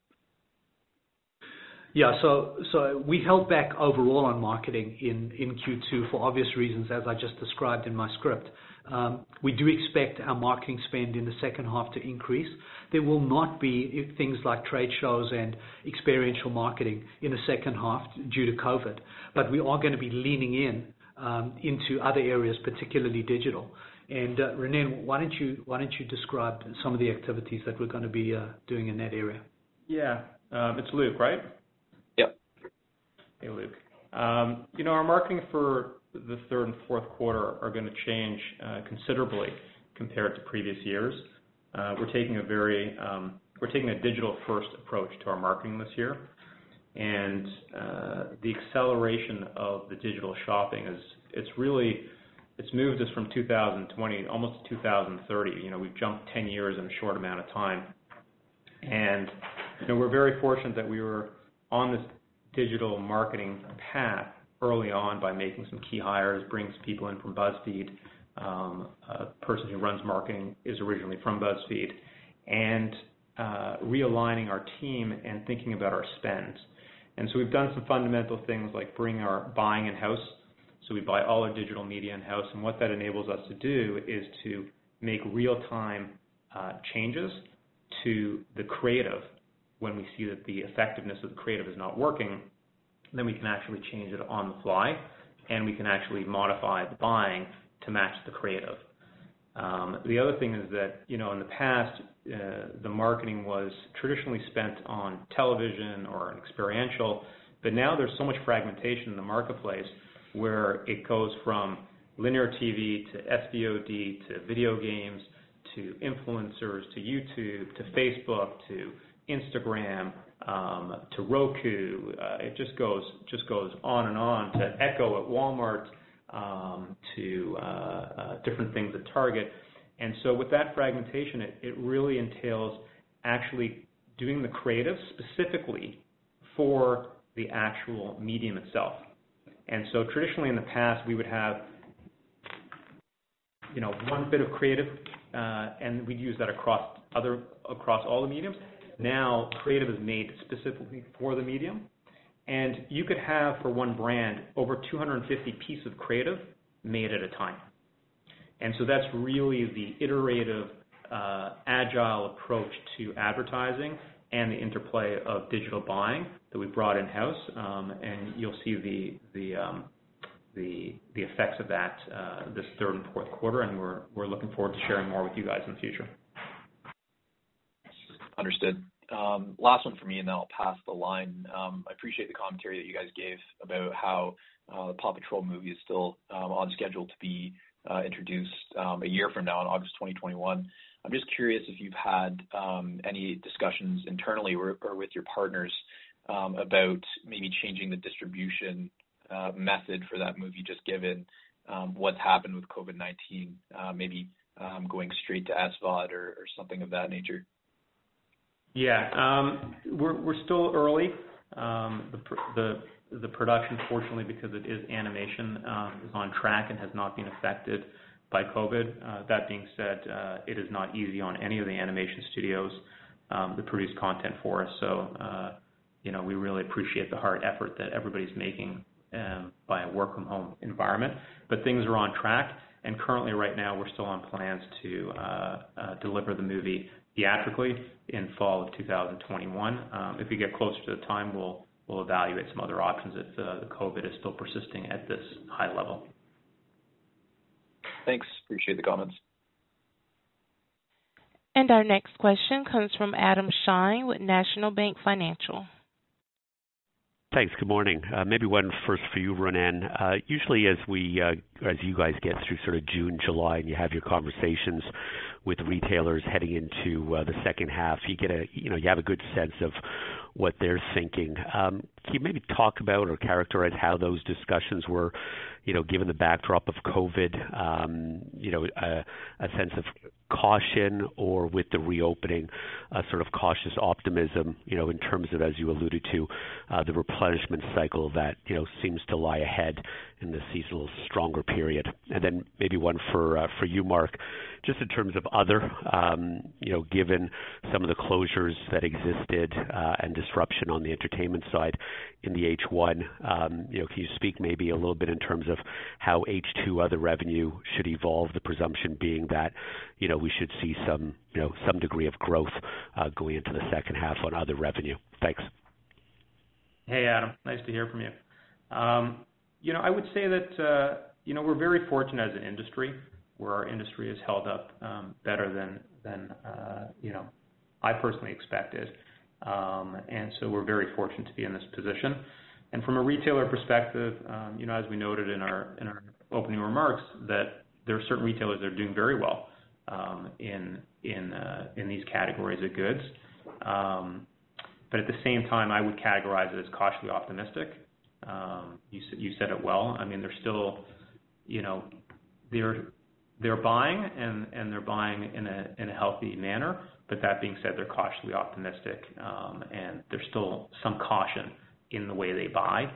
Yeah. So so we held back overall on marketing in in Q2 for obvious reasons, as I just described in my script. Um, we do expect our marketing spend in the second half to increase. There will not be things like trade shows and experiential marketing in the second half due to COVID. But we are going to be leaning in um, into other areas, particularly digital. Uh, Ronnen, why don't you why don't you describe some of the activities that we're going to be uh, doing in that area? Yeah. Um, it's Luke, right? Yep. Hey, Luke. Our marketing for the third and fourth quarter are going to change uh, considerably compared to previous years. Uh, we're taking a very um we're taking a digital-first approach to our marketing this year. And uh, the acceleration of the digital shopping, is it's really it's moved us from 2020 almost to 2030. You know, We've jumped 10 years in a short amount of time. And you know we're very fortunate that we were on this digital marketing path early on by making some key hires, bringing some people in from BuzzFeed. A person who runs marketing is originally from BuzzFeed. And uh, realigning our team and thinking about our spend. And so we've done some fundamental things like bring our buying in-house. So we buy all our digital media in-house, and what that enables us to do is to make real-time changes to the creative. When we see that the effectiveness of the creative is not working, then we can actually change it on the fly, and we can actually modify the buying to match the creative. Um, the other thing is that, you know, in the past, uh, the marketing was traditionally spent on television or experiential, but now there's so much fragmentation in the marketplace where it goes from linear TV to SVOD to video games to influencers to YouTube to Facebook to Instagram Um, to Roku. Uh, it just goes just goes on and on to Echo at Walmart um, to uh, uh, different things at Target. And so with that fragmentation, it it really entails actually doing the creative specifically for the actual medium itself. And so traditionally in the past, we would have you know one bit of creative, and we'd use that across other across all the mediums. Now, creative is made specifically for the medium, and you could have, for one brand, over 250 pieces of creative made at a time. And so that's really the iterative, uh, agile approach to advertising and the interplay of digital buying that we've brought in-house. Um, and you'll see the the um, the effects of that uh, this third and fourth quarter, and we're, we're looking forward to sharing more with you guys in the future. Understood. Um, last one for me, and then I'll pass the line. Um, I appreciate the commentary that you guys gave about how the PAW Patrol movie is still um, on schedule to be uh, introduced a year from now in August 2021. I'm just curious if you've had any discussions internally or with your partners about maybe changing the distribution uh, method for that movie, just given what's happened with COVID-19, maybe going straight to SVOD or something of that nature. Yeah. Um, we're still early. Um, the production, fortunately, because it is animation, um, is on track and has not been affected by COVID. Uh, that being said, uh, it is not easy on any of the animation studios that produce content for us. So uh you know, we really appreciate the hard effort that everybody's making by a work from home environment. But things are on track, and currently right now, we're still on plans to uh, deliver the movie theatrically in fall of 2021. Um, if we get closer to the time, we'll we'll evaluate some other options if uh, the COVID is still persisting at this high level. Thanks. Appreciate the comments. And our next question comes from Adam Shine with National Bank Financial. Thanks. Good morning. Uh, maybe one first for you, Ronnen. Uh, usually as we, uh, as you guys get through sort of June, July, and you have your conversations with retailers heading into the second half, you get a, you know, you have a good sense of what they're thinking. Um, can you maybe talk about or characterize how those discussions were, you know, given the backdrop of COVID, um, you know, a sense of caution or with the reopening, a sort of cautious optimism, you know, in terms of, as you alluded to, uh, the replenishment cycle that you know, seems to lie ahead in the seasonal stronger period? And then maybe one for uh, you, Mark, just in terms of other, um, you know, given some of the closures that existed, uh, and disruption on the entertainment side in the H1, um, you know, can you speak maybe a little bit in terms of how H2 other revenue should evolve, the presumption being that you know, we should see some you know, some degree of growth uh, going into the second half on other revenue? Thanks. Hey, Adam. Nice to hear from you. Um, you know, I would say that uh, you know, we're very fortunate as an industry, where our industry has held up um, better than uh, you know, I personally expected. Um and so we're very fortunate to be in this position. And from a retailer perspective, um, you know, as we noted in our opening remarks, that there are certain retailers that are doing very well um, uh, in these categories of goods. Um but at the same time, I would categorize it as cautiously optimistic. You said it well. They're buying, and they're buying in a healthy manner. But that being said, they're cautiously optimistic, um, and there's still some caution in the way they buy,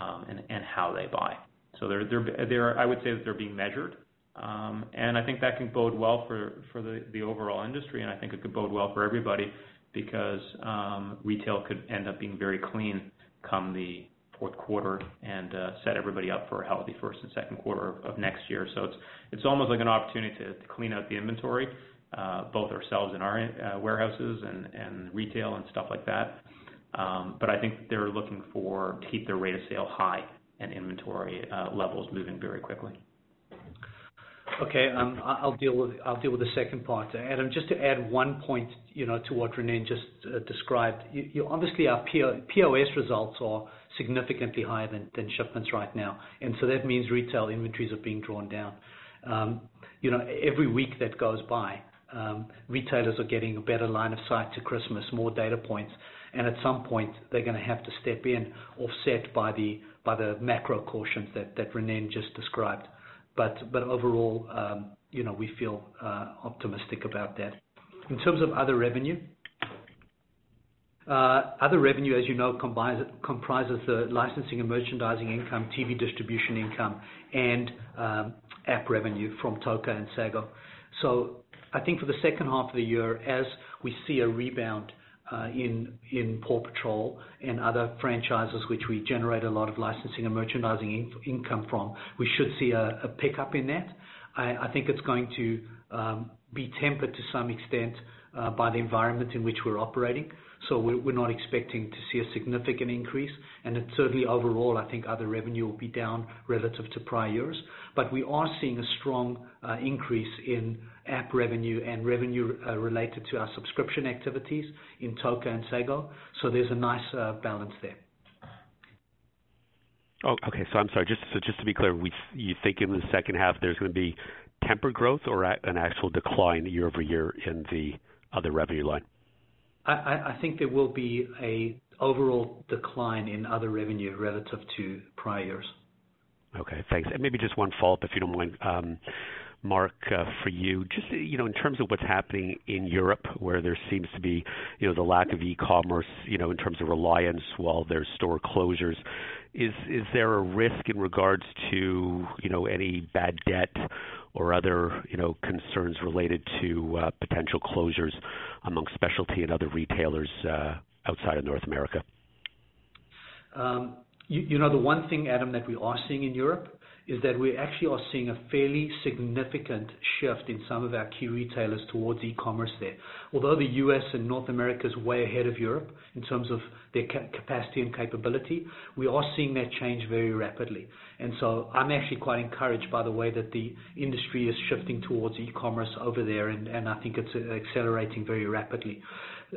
um, and how they buy. So I would say that they're being measured. Um and I think that can bode well for the overall industry, and I think it could bode well for everybody because um, retail could end up being very clean come the fourth quarter and uh, set everybody up for a healthy first and second quarter of next year. So it's it's almost like an opportunity to clean out the inventory, uh, both ourselves and our uh, warehouses and retail and stuff like that. Um but I think they're looking to keep their rate of sale high and inventory levels moving very quickly. Okay. Um, I'll deal with the second part. Adam, just to add one point you know, to what Ronnen just described. You obviously, our POS results are significantly higher than shipments right now. And so that means retail inventories are being drawn down. Um you know every week that goes by, retailers are getting a better line of sight to Christmas, more data points, and at some point, they're going to have to step in, offset by the by the macro cautions that Ronnen just described. But but overall, um you know we feel optimistic about that. In terms of other revenue, Uh, other revenue, as you know, comprises the licensing and merchandising income, TV distribution income, and um, app revenue from Toca and Sago. So I think for the second half of the year, as we see a rebound uh in in PAW Patrol and other franchises which we generate a lot of licensing and merchandising income from, we should see a pickup in that. I think it's going to um, be tempered to some extent uh, by the environment in which we're operating. So we're not expecting to see a significant increase. And it's certainly overall, I think other revenue will be down relative to prior years. But we are seeing a strong uh, increase in app revenue and revenue uh, related to our subscription activities in Toca and Sago. So there's a nice uh, balance there. Oh, okay. So I'm sorry, just to be clear, you think in the second half there's going to be tempered growth or an actual decline year-over-year in the other revenue line? I think there will be an overall decline in other revenue relative to prior years. Okay, thanks. And maybe just one follow-up, if you don't mind, um, Mark, uh, for you. Just you know, in terms of what's happening in Europe, where there seems to be you know, the lack of e-commerce, you know, in terms of reliance while there's store closures, is there a risk in regards to you know, any bad debt or other you know, concerns related to uh, potential closures among specialty and other retailers uh, outside of North America? Um, you know, the one thing, Adam, that we are seeing in Europe is that we actually are seeing a fairly significant shift in some of our key retailers towards e-commerce there. Although the U.S. and North America is way ahead of Europe in terms of their capacity and capability, we are seeing that change very rapidly. And so I'm actually quite encouraged by the way that the industry is shifting towards e-commerce over there, and I think it's uh, accelerating very rapidly.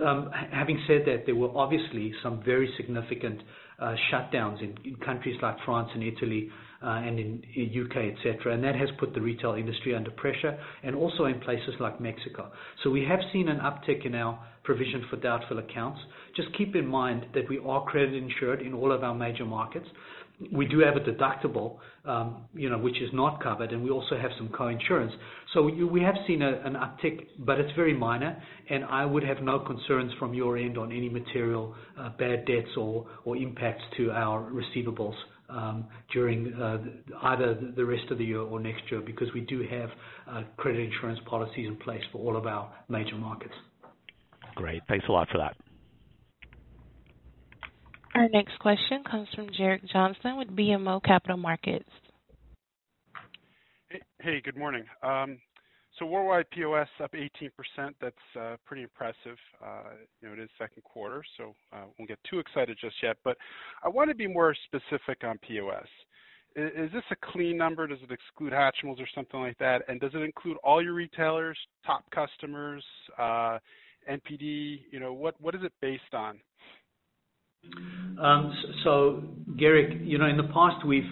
Um, having said that, there were obviously some very significant uh, shutdowns in countries like France and Italy, and in U.K., et cetera, and that has put the retail industry under pressure, and also in places like Mexico. So we have seen an uptick in our provision for doubtful accounts. Just keep in mind that we are credit insured in all of our major markets. We do have a deductible, um, you know, which is not covered, and we also have some co-insurance. So we have seen an uptick, but it's very minor, and I would have no concerns from your end on any material bad debts or or impacts to our receivables Um, during uh, either the rest of the year or next year, because we do have uh, credit insurance policies in place for all of our major markets. Great. Thanks a lot for that. Our next question comes from Gerrick Johnson with BMO Capital Markets. Hey, good morning. Um, So worldwide POS up 18%, that's pretty impressive. Uh, you know, it is second quarter, so I won't get too excited just yet, but I want to be more specific on POS. Is this a clean number? Does it exclude Hatchimals or something like that? And does it include all your retailers, top customers, uh, NPD? You know, what what is it based on? So, Gerrick, you know, in the past, we've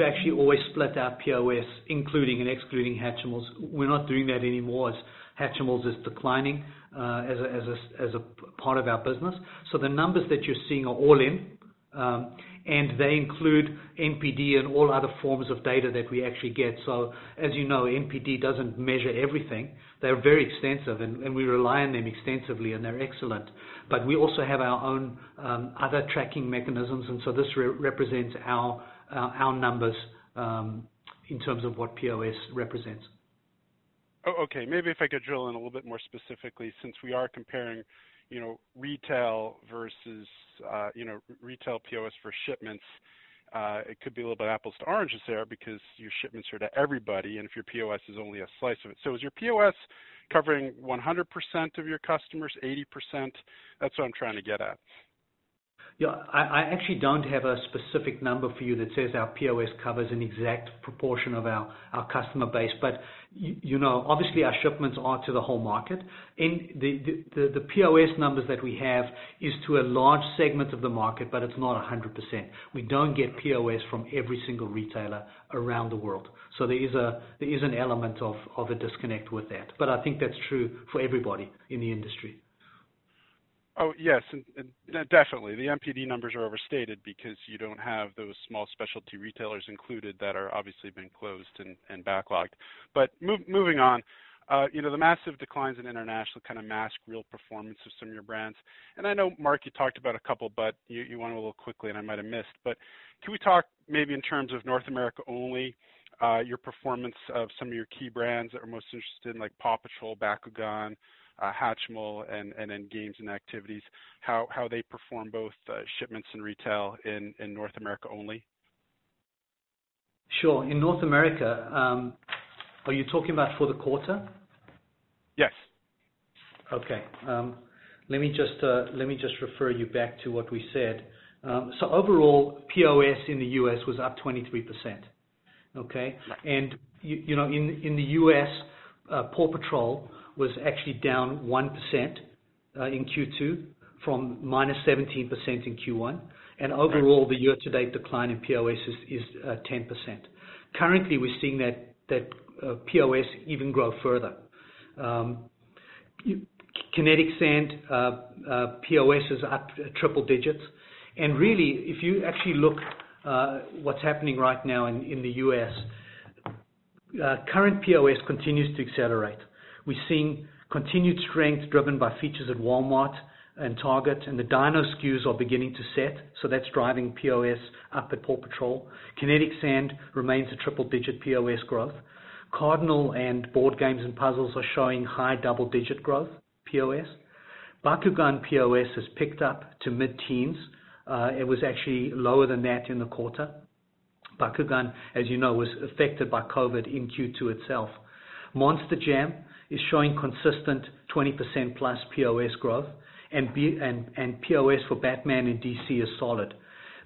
actually always split our POS, including and excluding Hatchimals. We're not doing that anymore as Hatchimals is declining uh, as a part of our business. So the numbers that you're seeing are all in, um, and they include NPD and all other forms of data that we actually get. So as you know, NPD doesn't measure everything. They're very extensive, and we rely on them extensively, and they're excellent. But we also have our own um, other tracking mechanisms, and so this represents our Uh, numbers um, in terms of what POS represents. Oh, okay. Maybe if I could drill in a little bit more specifically, since we are comparing you know, retail versus uh you know retail POS for shipments, uh, it could be a little bit apples to oranges there because your shipments are to everybody, and if your POS is only a slice of it. Is your POS covering 100% of your customers, 80%? That's what I'm trying to get at. Yeah. I actually don't have a specific number for you that says our POS covers an exact proportion of our customer base. But y you know, obviously our shipments are to the whole market. The POS numbers that we have is to a large segment of the market, but it's not 100%. We don't get POS from every single retailer around the world. So there is a there is an element of a disconnect with that. But I think that's true for everybody in the industry. Oh, yes. And definitely. The NPD numbers are overstated because you don't have those small specialty retailers included that are obviously been closed and and backlogged. But moving on. Uh, you know, the massive declines in international kind of mask real performance of some of your brands. And I know, Mark, you talked about a couple, but you you went a little quickly and I might have missed. But can we talk maybe in terms of North America only, your performance of some of your key brands that we're most interested in, like PAW Patrol, Bakugan, Hatchimal, and then games and activities, how how they perform both shipments and retail in in North America only? Sure. In North America, are you talking about for the quarter? Yes. Okay. Um let me just uh let me just refer you back to what we said. Um so overall, POS in the U.S. was up 23%. Okay? And you know in in the U.S., PAW Patrol was actually down 1% uh, in Q2 from -17% in Q1. And overall, the year-to-date decline in POS is 10%. Uh, Currently, we're seeing that that uh, POS even grow further. Um, Kinetic Sand POS is up triple digits. And really, if you actually look what's happening right now in the U.S., current POS continues to accelerate. We're seeing continued strength driven by features at Walmart and Target, and the Dino SKUs are beginning to set, so that's driving POS up at PAW Patrol. Kinetic Sand remains a triple-digit POS growth. Cardinal and board games and puzzles are showing high double-digit growth POS. Bakugan POS has picked up to mid-teens uh, it was actually lower than that in the quarter. Bakugan, as you know, was affected by COVID in Q2 itself. Monster Jam is showing consistent 20% plus POS growth, and POS for Batman and DC is solid.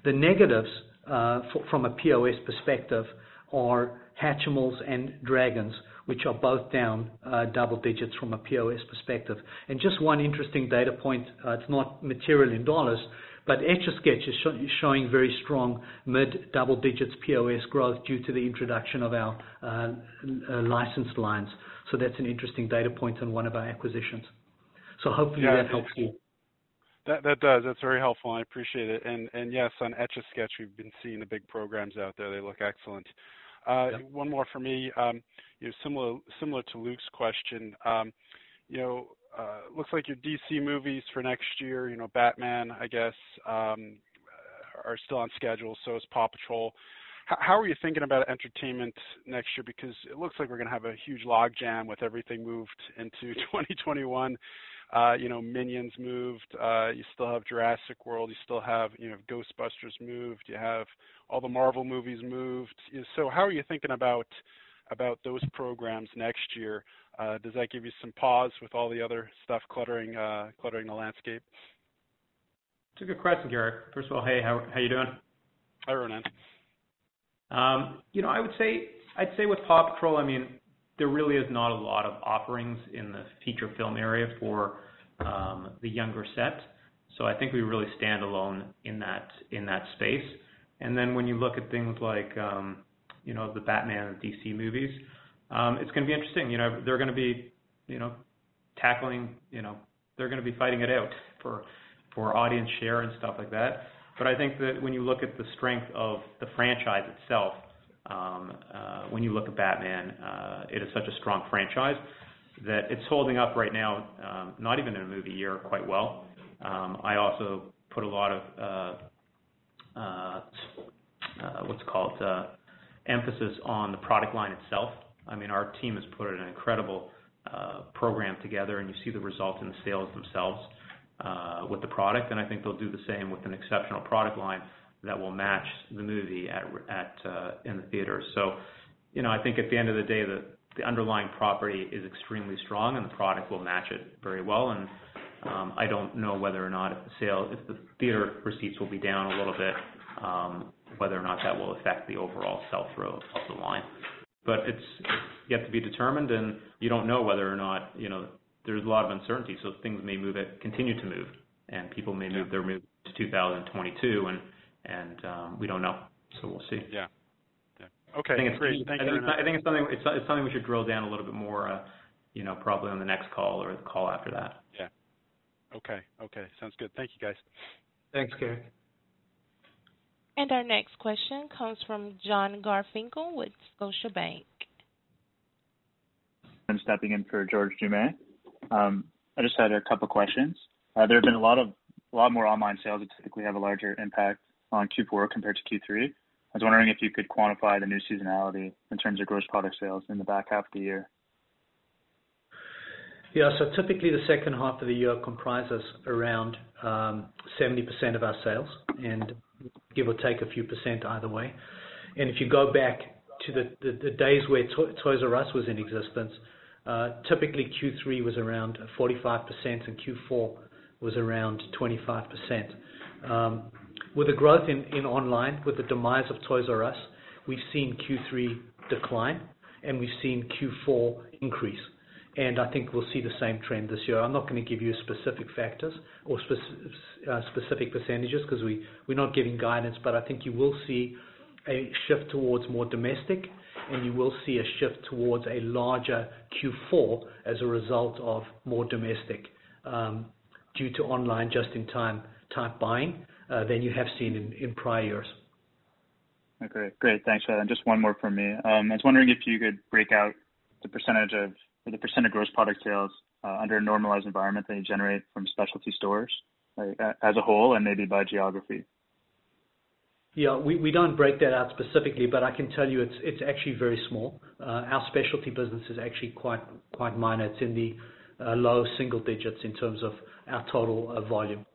The negatives uh, from a POS perspective are Hatchimals and Dragons, which are both down uh, double digits from a POS perspective. And just one interesting data point, uh, it's not material in dollars, but Etch-a-Sketch is showing very strong mid-double digits POS growth due to the introduction of our licensed lines. So that's an interesting data point on one of our acquisitions. So hopefully that helps you. That does. That's very helpful, and I appreciate it. And and yes, on Etch-a-Sketch, we've been seeing the big programs out there. They look excellent. Uh, yeah. One more from me. Um, similar to Luke's question. Um, uh, looks like your DC movies for next year, Batman, I guess, um, are still on schedule, so is PAW Patrol. How are you thinking about entertainment next year? Because it looks like we're going to have a huge log jam with everything moved into 2021. Uh, you know, Minions moved. Uh, you still have Jurassic World. You still have you know, Ghostbusters moved. You have all the Marvel movies moved. So how are you thinking about those programs next year? Uh, does that give you some pause with all the other stuff cluttering the landscape? It's a good question, Gerrick. First of all, hey, how are you doing? Hi, Um, Ronnen. I'd say I'd say with PAW Patrol, I mean, there really is not a lot of offerings in the feature film area for um, the younger set. So I think we really stand alone in that in that space. And then when you look at things like um, you know, the Batman and DC movies, it's going to be interesting. You know, they're gonna be, you know, tackling, you know, they're going to be fighting it out for for audience share and stuff like that. I think that when you look at the strength of the franchise itself, um, uh, when you look at Batman, uh, it is such a strong franchise that it's holding up right now, um, not even in a movie year, quite well. Um, I also put a lot of, uh, what's it called, emphasis on the product line itself. I mean, our team has put an incredible program together, and you see the results in the sales themselves Uh, with the product, and I think they'll do the same with an exceptional product line that will match the movie at uh, in the theaters. So, you know, I think at the end of the day, the underlying property is extremely strong, and the product will match it very well. And um I don't know whether or not if the sale if theater receipts will be down a little bit, um, whether or not that will affect the overall sell-through of the line. But it's yet to be determined, and you don't know whether or not there's a lot of uncertainty, so things may move it continue to move, and people may move their move to 2022, and and um, we don't know. So we'll see. Yeah. Okay, great. Thank you. I think it's something It's something we should drill down a little bit more uh, You know, probably on the next call or the call after that. Yeah. Okay. Okay. Sounds good. Thank you, guys. Thanks, Gerrick. Our next question comes from John Garfinkel with Scotiabank. I'm stepping in for George Doumet. I just had a couple questions. Uh, There have been a lot of a lot more online sales that typically have a larger impact on Q4 compared to Q3. I was wondering if you could quantify the new seasonality in terms of gross product sales in the back half of the year. Yeah. So typically, the second half of the year comprises around um, 70% of our sales, and give or take a few percent either way. And if you go back to the the, the days where Toys R Us was in existence, Uh, typically Q3 was around 45% and Q4 was around 25%. Um, with the growth in online, with the demise of Toys R Us, we've seen Q3 decline, and we've seen Q4 increase. And I think we'll see the same trend this year. I'm not going to give you specific factors or uh, specific percentages because we're not giving guidance, but I think you will see a shift towards more domestic, and you will see a shift towards a larger Q4 as a result of more domestic, um, due to online just-in-time type buying, uh, than you have seen in prior years. Okay, great. Thanks for that. Just one more from me. Um, I was wondering if you could break out the percentage of or the percentage gross product sales uh, under a normalized environment that you generate from specialty stores as a whole and maybe by geography. Yeah. We we don't break that out specifically, but I can tell you it's it's actually very small. Uh, our specialty business is actually quite quite minor. It's in the uh, low single digits in terms of our total uh, volume.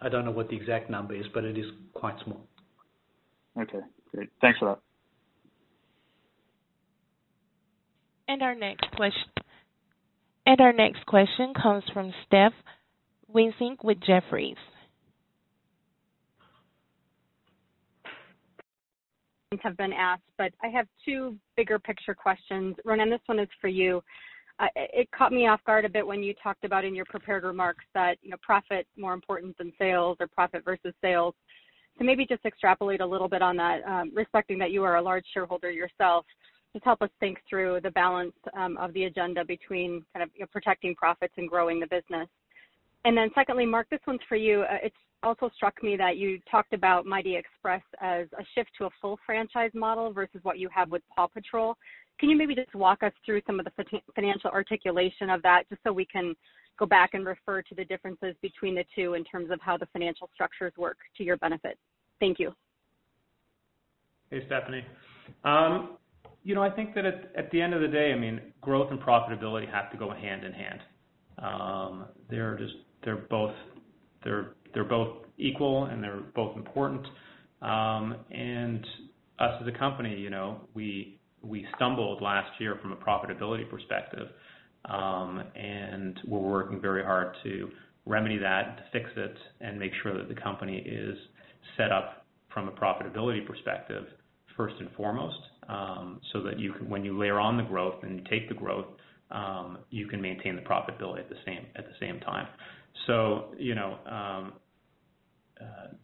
I don't know what the exact number is, but it is quite small. Okay, great. Thanks for that. And our next questi and our next question comes from Steph Wissink with Jefferies. Have been asked, but I have two bigger picture questions. Ronnen, this one is for you. Uh, it caught me off guard a bit when you talked about in your prepared remarks that profit more important than sales or profit versus sales. So maybe just extrapolate a little bit on that, um, respecting that you are a large shareholder yourself. Just help us think through the balance um, of the agenda between kind of protecting profits and growing the business. And then secondly, Mark, this one's for you. It's also struck me that you talked about Mighty Express as a shift to a full franchise model versus what you have with PAW Patrol. Can you maybe just walk us through some of the financial articulation of that, just so we can go back and refer to the differences between the two in terms of how the financial structures work to your benefit? Thank you. Hey, Stephanie. Um, you know, I think that at the end of the day, I mean, growth and profitability have to go hand in hand. They're both they're they're both equal, and they're both important. Um, and us as a company, you know, we we stumbled last year from a profitability perspective. Um, and we're working very hard to remedy that, to fix it, and make sure that the company is set up from a profitability perspective, first and foremost, so that you can, when you layer on the growth and you take the growth, you can maintain the profitability at the same at the same time.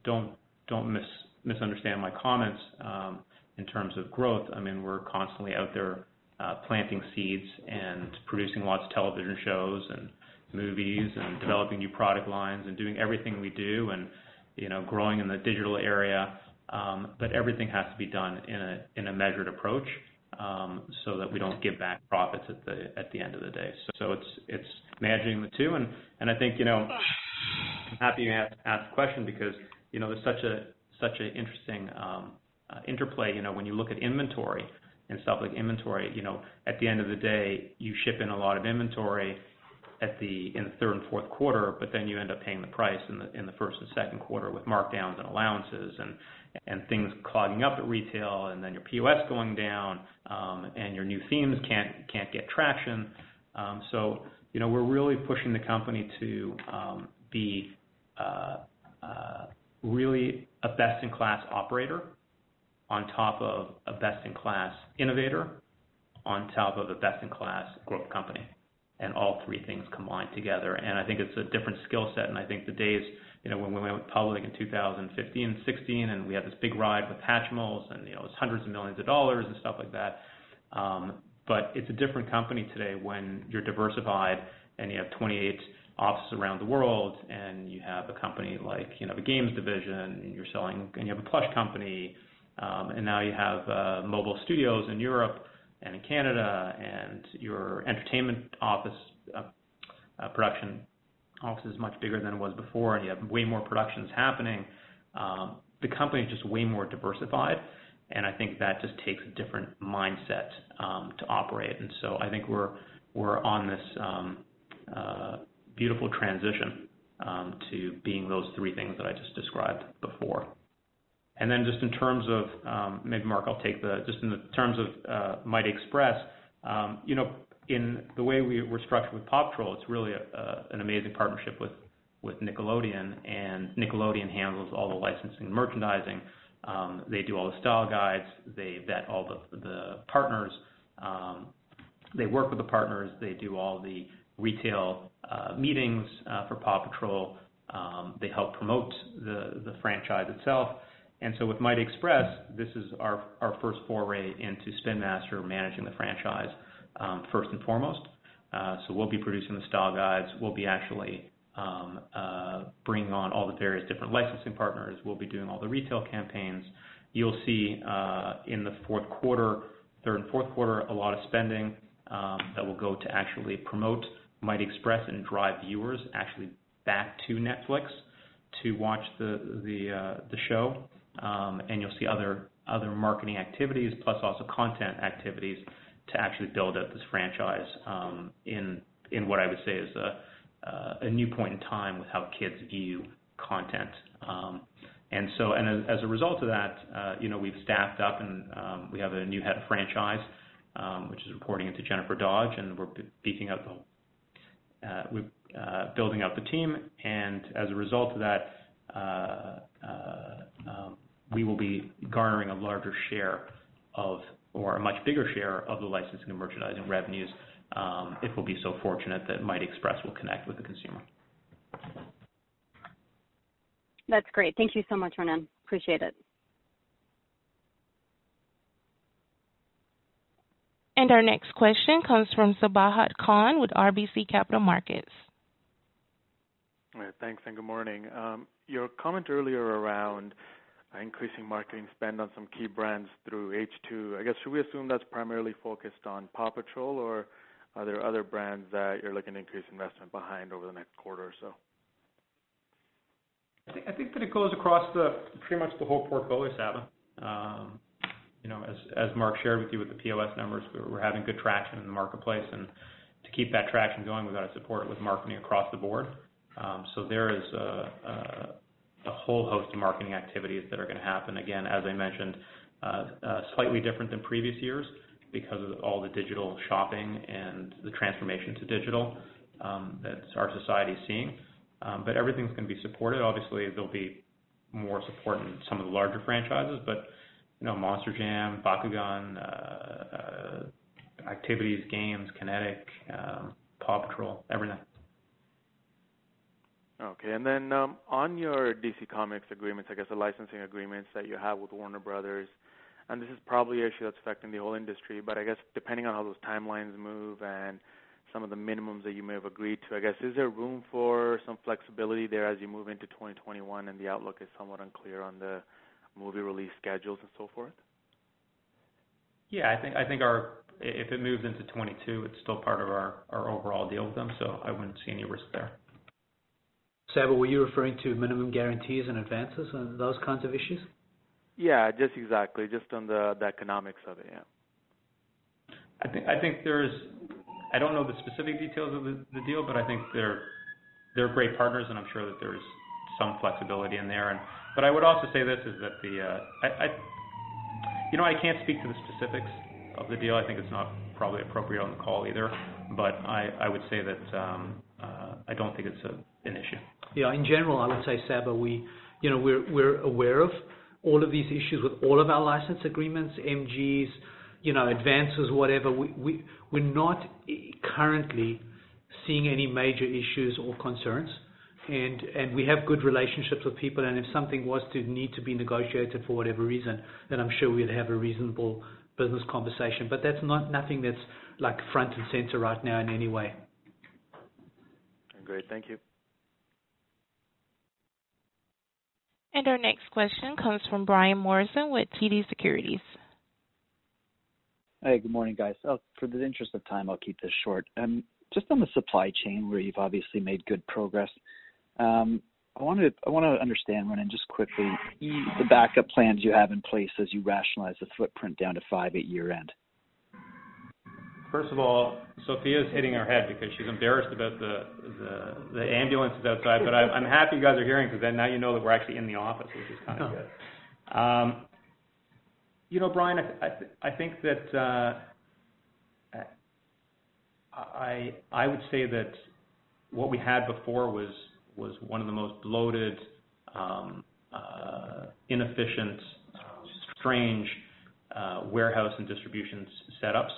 Don't don't mis- misunderstand my comments um, in terms of growth. I mean, we're constantly out there uh, planting seeds and producing lots of television shows and movies and developing new product lines and doing everything we do and you know growing in the digital area. Um, but everything has to be done in a in a measured approach, Um, so that we don't give back profits at the at the end of the day. So it's it's managing the two, and I think, you know I'm happy you asked the question because you know, there's such a such an interesting um, uh, interplay you know, when you look at inventory and stuff like inventory. You know, at the end of the day, you ship in a lot of inventory at the in the third and fourth quarter, but then you end up paying the price in the first and second quarter with markdowns and allowances and things clogging up at retail, and then your POS going down, um, and your new themes can't can't get traction. Um, so you know we're really pushing the company to um, be uh, uh, really a best-in-class operator on top of a best-in-class innovator, on top of a best-in-class growth company, and all three things combined together. And I think it's a different skill set, and I think the days when we went public in 2015 and 2016, and we had this big ride with Hatchimals, and you know, it was hundreds of millions of dollars and stuff like that. Um, but it's a different company today when you're diversified and you have 28 offices around the world, and you have a company like you know, a games division, and you're selling and you have a plush company, um, and now you have uh, mobile studios in Europe and in Canada, and your entertainment office uh, uh, production office is much bigger than it was before, and you have way more productions happening. Um, the company is just way more diversified, and I think that just takes a different mindset um, to operate. And so I think we're we're on this um, uh, beautiful transition to being those three things that I just described before. And then just in terms of, maybe Mark, I'll take the just in the terms of uh, Mighty Express. In the way we were structured with PAW Patrol, it's really an amazing partnership with with Nickelodeon, and Nickelodeon handles all the licensing and merchandising. Um, they do all the style guides. They vet all the the partners. Um, they work with the partners. They do all the retail uh, meetings uh, for PAW Patrol. Um, they help promote the the franchise itself. And so with Mighty Express, this is our first foray into Spin Master managing the franchise, Um, first and foremost. Uh so we'll be producing the style guides. We'll be actually um, uh, bringing on all the various different licensing partners. We'll be doing all the retail campaigns. You'll see uh, in the fourth quarter, third and fourth quarter, a lot of spending um, that will go to actually promote Mighty Express and drive viewers actually back to Netflix to watch the uh, show. Um and you'll see other marketing activities, plus also content activities to actually build out this franchise um, in in what I would say is a uh, a new point in time with how kids view content. Um, and so, and as a result of that, uh, you know we've staffed up and um, we have a new head of franchise, um, which is reporting into Jennifer Dodge, and we're beefing up the, uh, we're uh, building out the team. And as a result of that, we will be garnering a larger share of, or a much bigger share of the licensing and merchandising revenues, um, if we'll be so fortunate that Mighty Express will connect with the consumer. That's great. Thank you so much, Ronnen. Appreciate it. And our next question comes from Sabahat Khan with RBC Capital Markets. All right. Thanks, and good morning. Um, your comment earlier around increasing marketing spend on some key brands through H2, I guess, should we assume that's primarily focused on PAW Patrol, or are there other brands that you're looking to increase investment behind over the next quarter or so? I think that it goes across the pretty much the whole portfolio, Saba. Um you know as as Mark shared with you with the POS numbers, we're having good traction in the marketplace, and to keep that traction going, we've got to support it with marketing across the board. Um so there is a whole host of marketing activities that are going to happen. Again, as I mentioned, uh, uh, slightly different than previous years because of all the digital shopping and the transformation to digital um, that our society is seeing. Um, but everything's going to be supported. Obviously, there'll be more support in some of the larger franchises, but Monster Jam, Bakugan, uh, activities, games, Kinetic, um, PAW Patrol, everything. Okay. And then um, on your DC Comics agreements, I guess the licensing agreements that you have with Warner Brothers, and this is probably an issue that's affecting the whole industry, but I guess depending on how those timelines move and some of the minimums that you may have agreed to, I guess, is there room for some flexibility there as you move into 2021 and the outlook is somewhat unclear on the movie release schedules and so forth? Yeah, I think I think our if it moves into 22, it's still part of our, our overall deal with them, so I wouldn't see any risk there. Saba, were you referring to minimum guarantees and advances and those kinds of issues? Yeah, just exactly. Just on the the economics of it, yeah. I think I think there's I don't know the specific details of the deal, but I think they're they're great partners, and I'm sure that there's some flexibility in there. And but I would also say this, is that the uh, I I you know I can't speak to the specifics of the deal. I think it's not probably appropriate on the call either. But I I would say that I don't think it's an issue. In general, I would say, Saba, we're aware of all of these issues with all of our license agreements, MGs, advances, whatever. We're not currently seeing any major issues or concerns. And and we have good relationships with people, and if something was to need to be negotiated for whatever reason, then I'm sure we'd have a reasonable business conversation. But that's nothing that's like front and center right now in any way. Great. Thank you. And our next question comes from Brian Morrison with TD Securities. Hey, good morning, guys. Oh, for the interest of time, I'll keep this short. Um, just on the supply chain, where you've obviously made good progress, um, I want to understand, Ronnen, just quickly, the backup plans you have in place as you rationalize the footprint down to five at year-end. First of all, Sophia's hitting her head because she's embarrassed about the the ambulances outside. But I'm happy you guys are hearing because then now you know that we're actually in the office, which is kind of good. Um, you know, Brian, I I think that uh, I I would say that what we had before was one of the most bloated, um, uh, inefficient, strange uh, warehouse and distribution setups.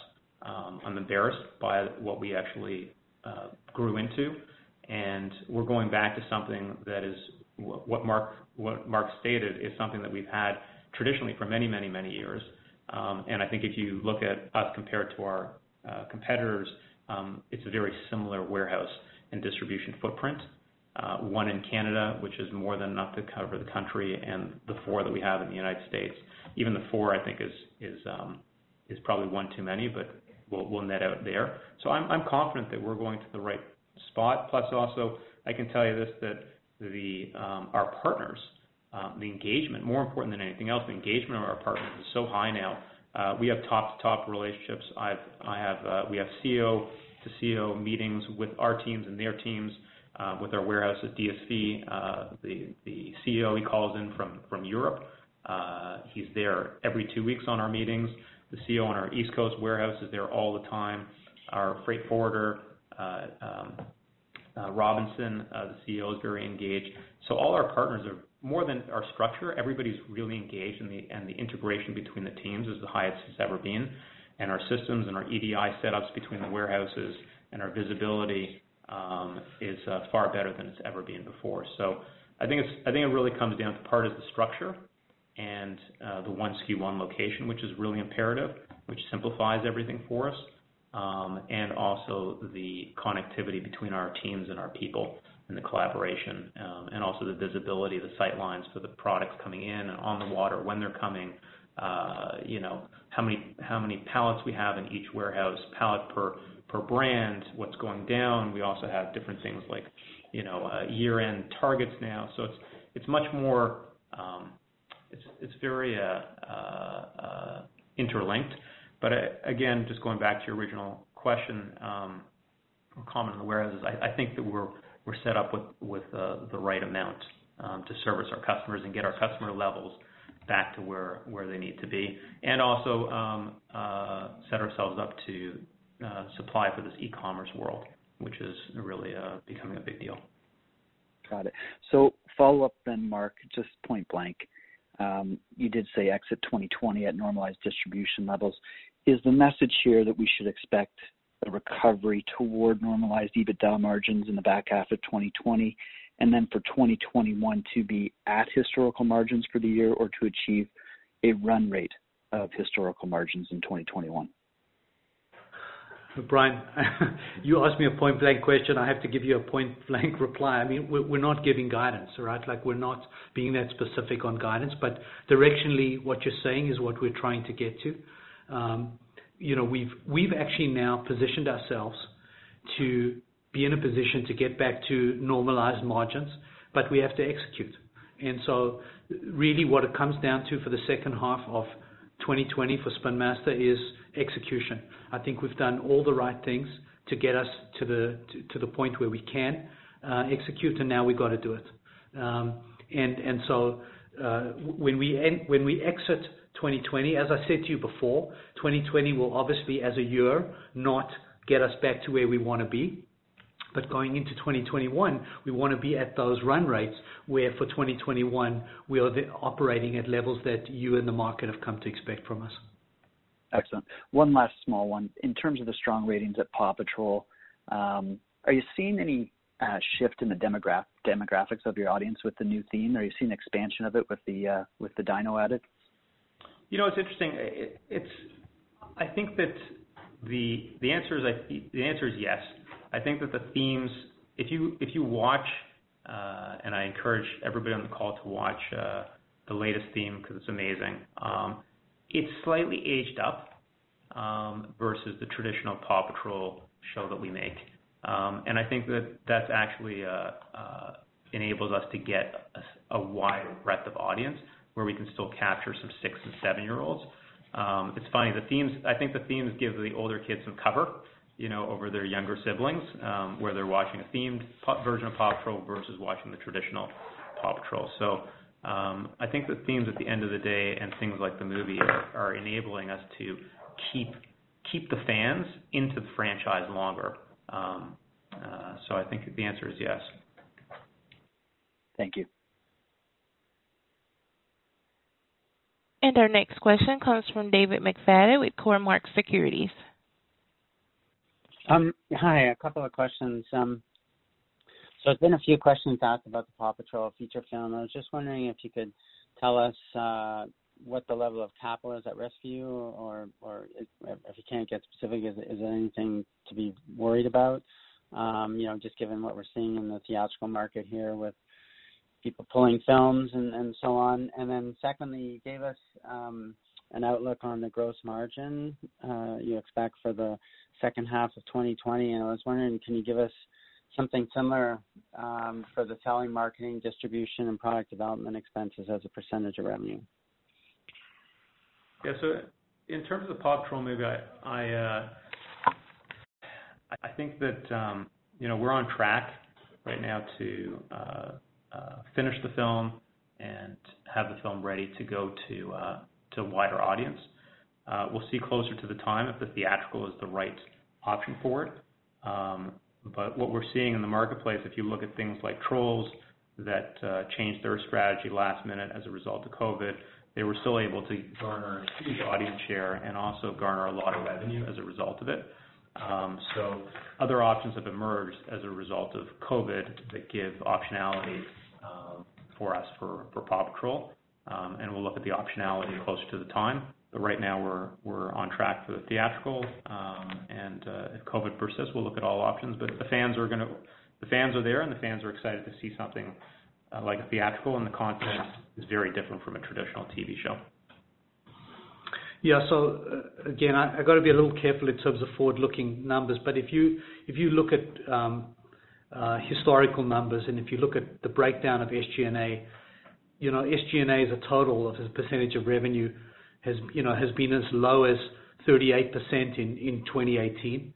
I'm embarrassed by what we actually uh, grew into, and we're going back to something that is what Mark what Mark stated, is something that we've had traditionally for many many many years. Um, and I think if you look at us compared to our uh, competitors, um, it's a very similar warehouse and distribution footprint. Uh, one in Canada, which is more than enough to cover the country, and the four that we have in the United States. Even the four, I think, is is um, is probably one too many, but we'll net out there. So I'm confident that we're going to the right spot. Plus also, I can tell you this, that um, our partners, um, the engagement, more important than anything else, the engagement of our partners is so high now. Uh, we have top to top relationships. Uh, we have CEO to CEO meetings with our teams and their teams. Uh, with our warehouses. DSV, the CEO, he calls in from Europe. He's there every two weeks on our meetings. The CEO on our East Coast warehouse is there all the time. Our freight forwarder, uh, um, uh, Robinson, uh, the CEO, is very engaged. So all our partners are more than our structure. Everybody's really engaged, and the integration between the teams is the highest it's ever been. And our systems and our EDI setups between the warehouses and our visibility um, is far better than it's ever been before. So, I think it really comes down to part is the structure and the one SKU, one location, which is really imperative, which simplifies everything for us. And also the connectivity between our teams and our people and the collaboration, and also the visibility the sight lines for the products coming in and on the water, when they're coming, uh, you know, how many how many pallets we have in each warehouse, pallet per brand, what's going down. We also have different things like you know, uh year-end targets now. So it's very uh, uh, interlinked. But uh, again, just going back to your original question um, or comment on the warehouses, I think that we're set up with the right amount um, to service our customers and get our customer levels back to where they need to be. And also um, set ourselves up to supply for this e-commerce world, which is really becoming a big deal. Got it. So follow up then, Mark, just point blank. Um, you did say exit 2020 at normalized distribution levels. Is the message here that we should expect a recovery toward normalized EBITDA margins in the back half of 2020, and then for 2021 to be at historical margins for the year or to achieve a run rate of historical margins in 2021? Brian, you asked me a point-blank question. I have to give you a point-blank reply. I mean, we're not giving guidance, right? Like we're not being that specific on guidance. But directionally, what you're saying is what we're trying to get to. Um, you know, we've we've actually now positioned ourselves to be in a position to get back to normalized margins, but we have to execute. And so really what it comes down to for the second half of 2020 for Spin Master is execution. I think we've done all the right things to get us to the to the point where we can execute, and now we've got to do it. Um and and so uh when we end when we exit 2020, as I said to you before, 2020 will obviously, as a year, not get us back to where we want to be. But going into 2021, we want to be at those run rates, where for 2021, we are operating at levels that you and the market have come to expect from us. Excellent. One last small one. In terms of the strong ratings at PAW Patrol, um, are you seeing any uh, shift in the demographics of your audience with the new theme? Are you seeing expansion of it with the uh, dino added? You know, it's interesting. I think that the answer is yes. I think that the themes, if you watch, uh, and I encourage everybody on the call to watch the latest theme because it's amazing. Um, It's slightly aged up um, versus the traditional PAW Patrol show that we make. Um and I think that that's actually uh, uh, enables us to get a wider breadth of audience where we can still capture some six and seven-year-olds. Um, it's funny, I think the themes give the older kids some cover you know, over their younger siblings, um, where they're watching a themed version of PAW Patrol versus watching the traditional PAW Patrol. Um, I think the themes at the end of the day and things like the movie are enabling us to keep keep the fans into the franchise longer. Um, uh, so I think the answer is yes. Thank you. And our next question comes from David McFadgen with Cormark Securities. Um, hi, a couple of questions. There's been a few questions asked about the PAW Patrol feature film. I was just wondering if you could tell us uh, what the level of capital is at risk for you, or or if you can't get specific, is is there anything to be worried about? Um, you know, just given what we're seeing in the theatrical market here with people pulling films and and so on. And then secondly, you gave us um, an outlook on the gross margin uh, you expect for the second half of 2020, and I was wondering, can you give us something similar um, for the selling, marketing, distribution, and product development expenses as a percentage of revenue? Yeah. So in terms of the PAW Patrol movie, I uh, I think that um you know we're on track right now to uh, uh, finish the film and have the film ready to go to a wider audience. We'll see closer to the time if the theatrical is the right option for it. Um, But what we're seeing in the marketplace, if you look at things like Trolls that changed their strategy last minute as a result of COVID, they were still able to garner huge audience share and also garner a lot of revenue as a result of it. Um, so other options have emerged as a result of COVID that give optionality for us for for PAW Patrol. Um, and we'll look at the optionality closer to the time. But right now we're we're on track for the theatrical. Um, and uh, if COVID persists, we'll look at all options. But the fans are gonna the fans are there, and the fans are excited to see something uh, like a theatrical, and the content is very different from a traditional TV show. Yeah. So uh, again, I got to be a little careful in terms of forward-looking numbers. But if you if you look at um, historical numbers and if you look at the breakdown of SG&A, SG&A as a total of as a percentage of revenue has you know has been as low as 38% in in 2018.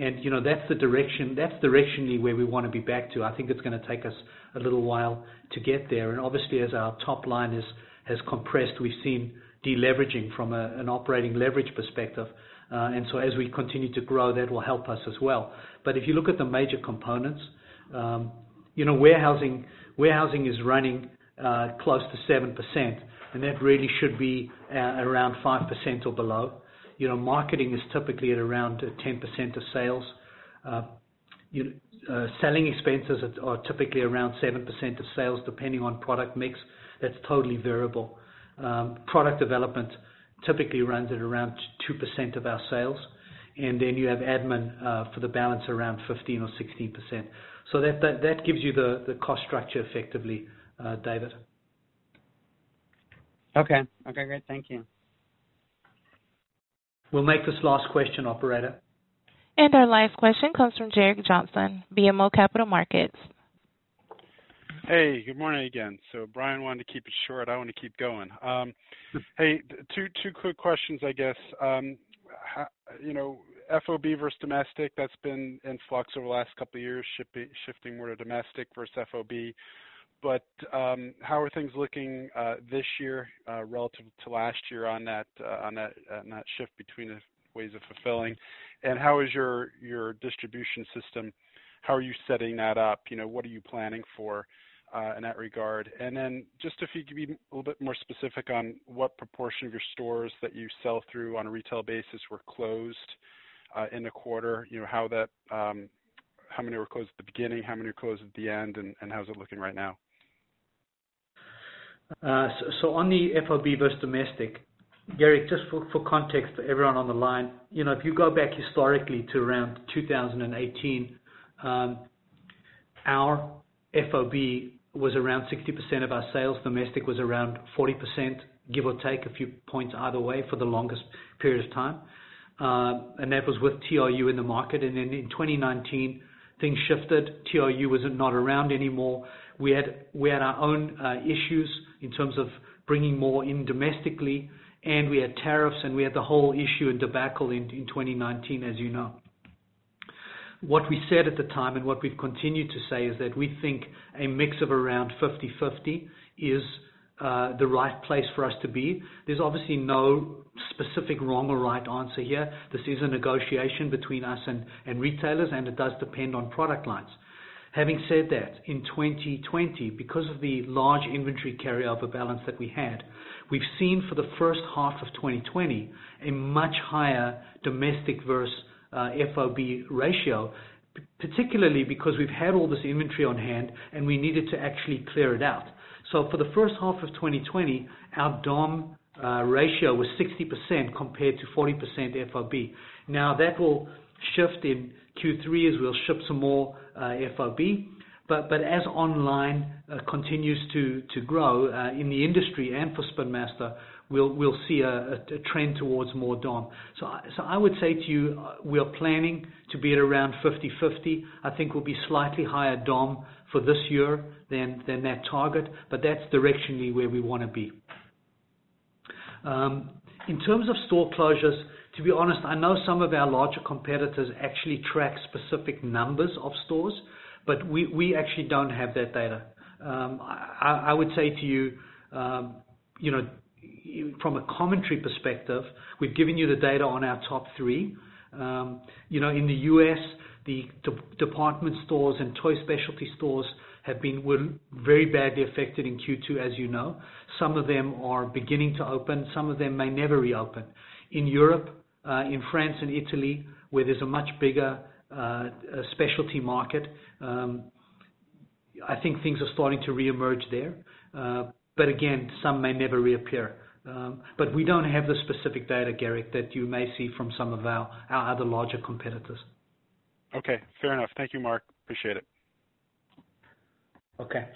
and you know That's the direction that's directionally where we want to be back to. I think it's going to take us a little while to get there. And obviously, as our top line has compressed, we've seen de-leveraging from an operating leverage perspective. Uh and so as we continue to grow, that will help us as well. But if you look at the major components, um you know warehousing warehousing is running close to 7%, and that really should be uh, around 5% or below. You know, marketing is typically at around uh, 10% of sales. Uh, selling expenses are typically around 7% of sales, depending on product mix. That's totally variable. Um, product development typically runs at around 2% of our sales. And then you have admin for the balance around 15 or 16%. So that that that gives you the cost structure effectively, David. Okay. Okay, Great. Thank you. We'll make this last question, operator. And our last question comes from Gerrick Johnson, BMO Capital Markets. Hey, good morning again. So Brian wanted to keep it short. I want to keep going. Hey, two quick questions, I guess. Um you know, FOB versus domestic, that's been in flux over the last couple of years, shifting more to domestic versus FOB. But um, how are things looking uh, this year uh, relative to last year on that uh, on that shift between the ways of fulfilling? And how is your your distribution system, how are you setting that up? You know, what are you planning for in that regard? And then just if you could be a little bit more specific on what proportion of your stores that you sell through on a retail basis were closed in the quarter. You know, how that, um, how many were closed at the beginning, how many were closed at the end, and how's it looking right now? Uh, so on the FOB versus domestic, Gerrick, just for context for everyone on the line, you know, if you go back historically to around 2018, um, our FOB was around 60% of our sales. Domestic was around 40%, give or take a few points either way for the longest period of time. Um, and that was with TRU in the market. And then in 2019, things shifted. TRU was not around anymore. We had we had our own uh, issues in terms of bringing more in domestically, and we had tariffs, and we had the whole issue and debacle in 2019, as you know. What we said at the time, and what we've continued to say, is that we think a mix of around 50/50 is uh, the right place for us to be. There's obviously no specific wrong or right answer here. This is a negotiation between us and and retailers, and it does depend on product lines. Having said that, in 2020, because of the large inventory carryover balance that we had, we've seen for the first half of 2020 a much higher domestic versus uh, FOB ratio, particularly because we've had all this inventory on hand and we needed to actually clear it out. So for the first half of 2020, our DOM uh, ratio was 60% compared to 40% FOB. Now that will shift in Q3 as we'll ship some more uh, FOB. But but as online uh, continues to to grow uh, in the industry and for Spin Master, we'll we'll see a trend towards more DOM. So so I would say to you, we are planning to be at around 50/50. I think we'll be slightly higher DOM for this year than that target, but that's directionally where we want to be. Um, in terms of store closures, to be honest, I know some of our larger competitors actually track specific numbers of stores, but we, actually don't have that data. Um, I, would say to you, um, you know, from a commentary perspective, we've given you the data on our top three. Um, you know, in the U.S., the department stores and toy specialty stores have been were very badly affected in Q2, as you know. Some of them are beginning to open. Some of them may never reopen. In Europe, in France and Italy, where there's a much bigger uh, specialty market, um, I think things are starting to reemerge there. Uh, but again, some may never reappear. Um, but we don't have the specific data, Gerrick, that you may see from some of our, our other larger competitors. Okay, fair enough. Thank you, Mark. Appreciate it. Okay.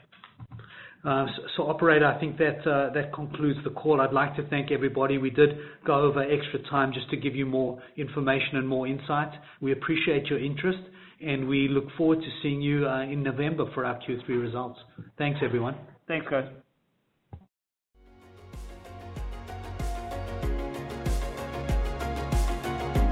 Uh, operator, I think that uh, that concludes the call. I'd like to thank everybody. We did go over extra time just to give you more information and more insight. We appreciate your interest, and we look forward to seeing you uh, in November for our Q3 results. Thanks, everyone. Thanks, guys.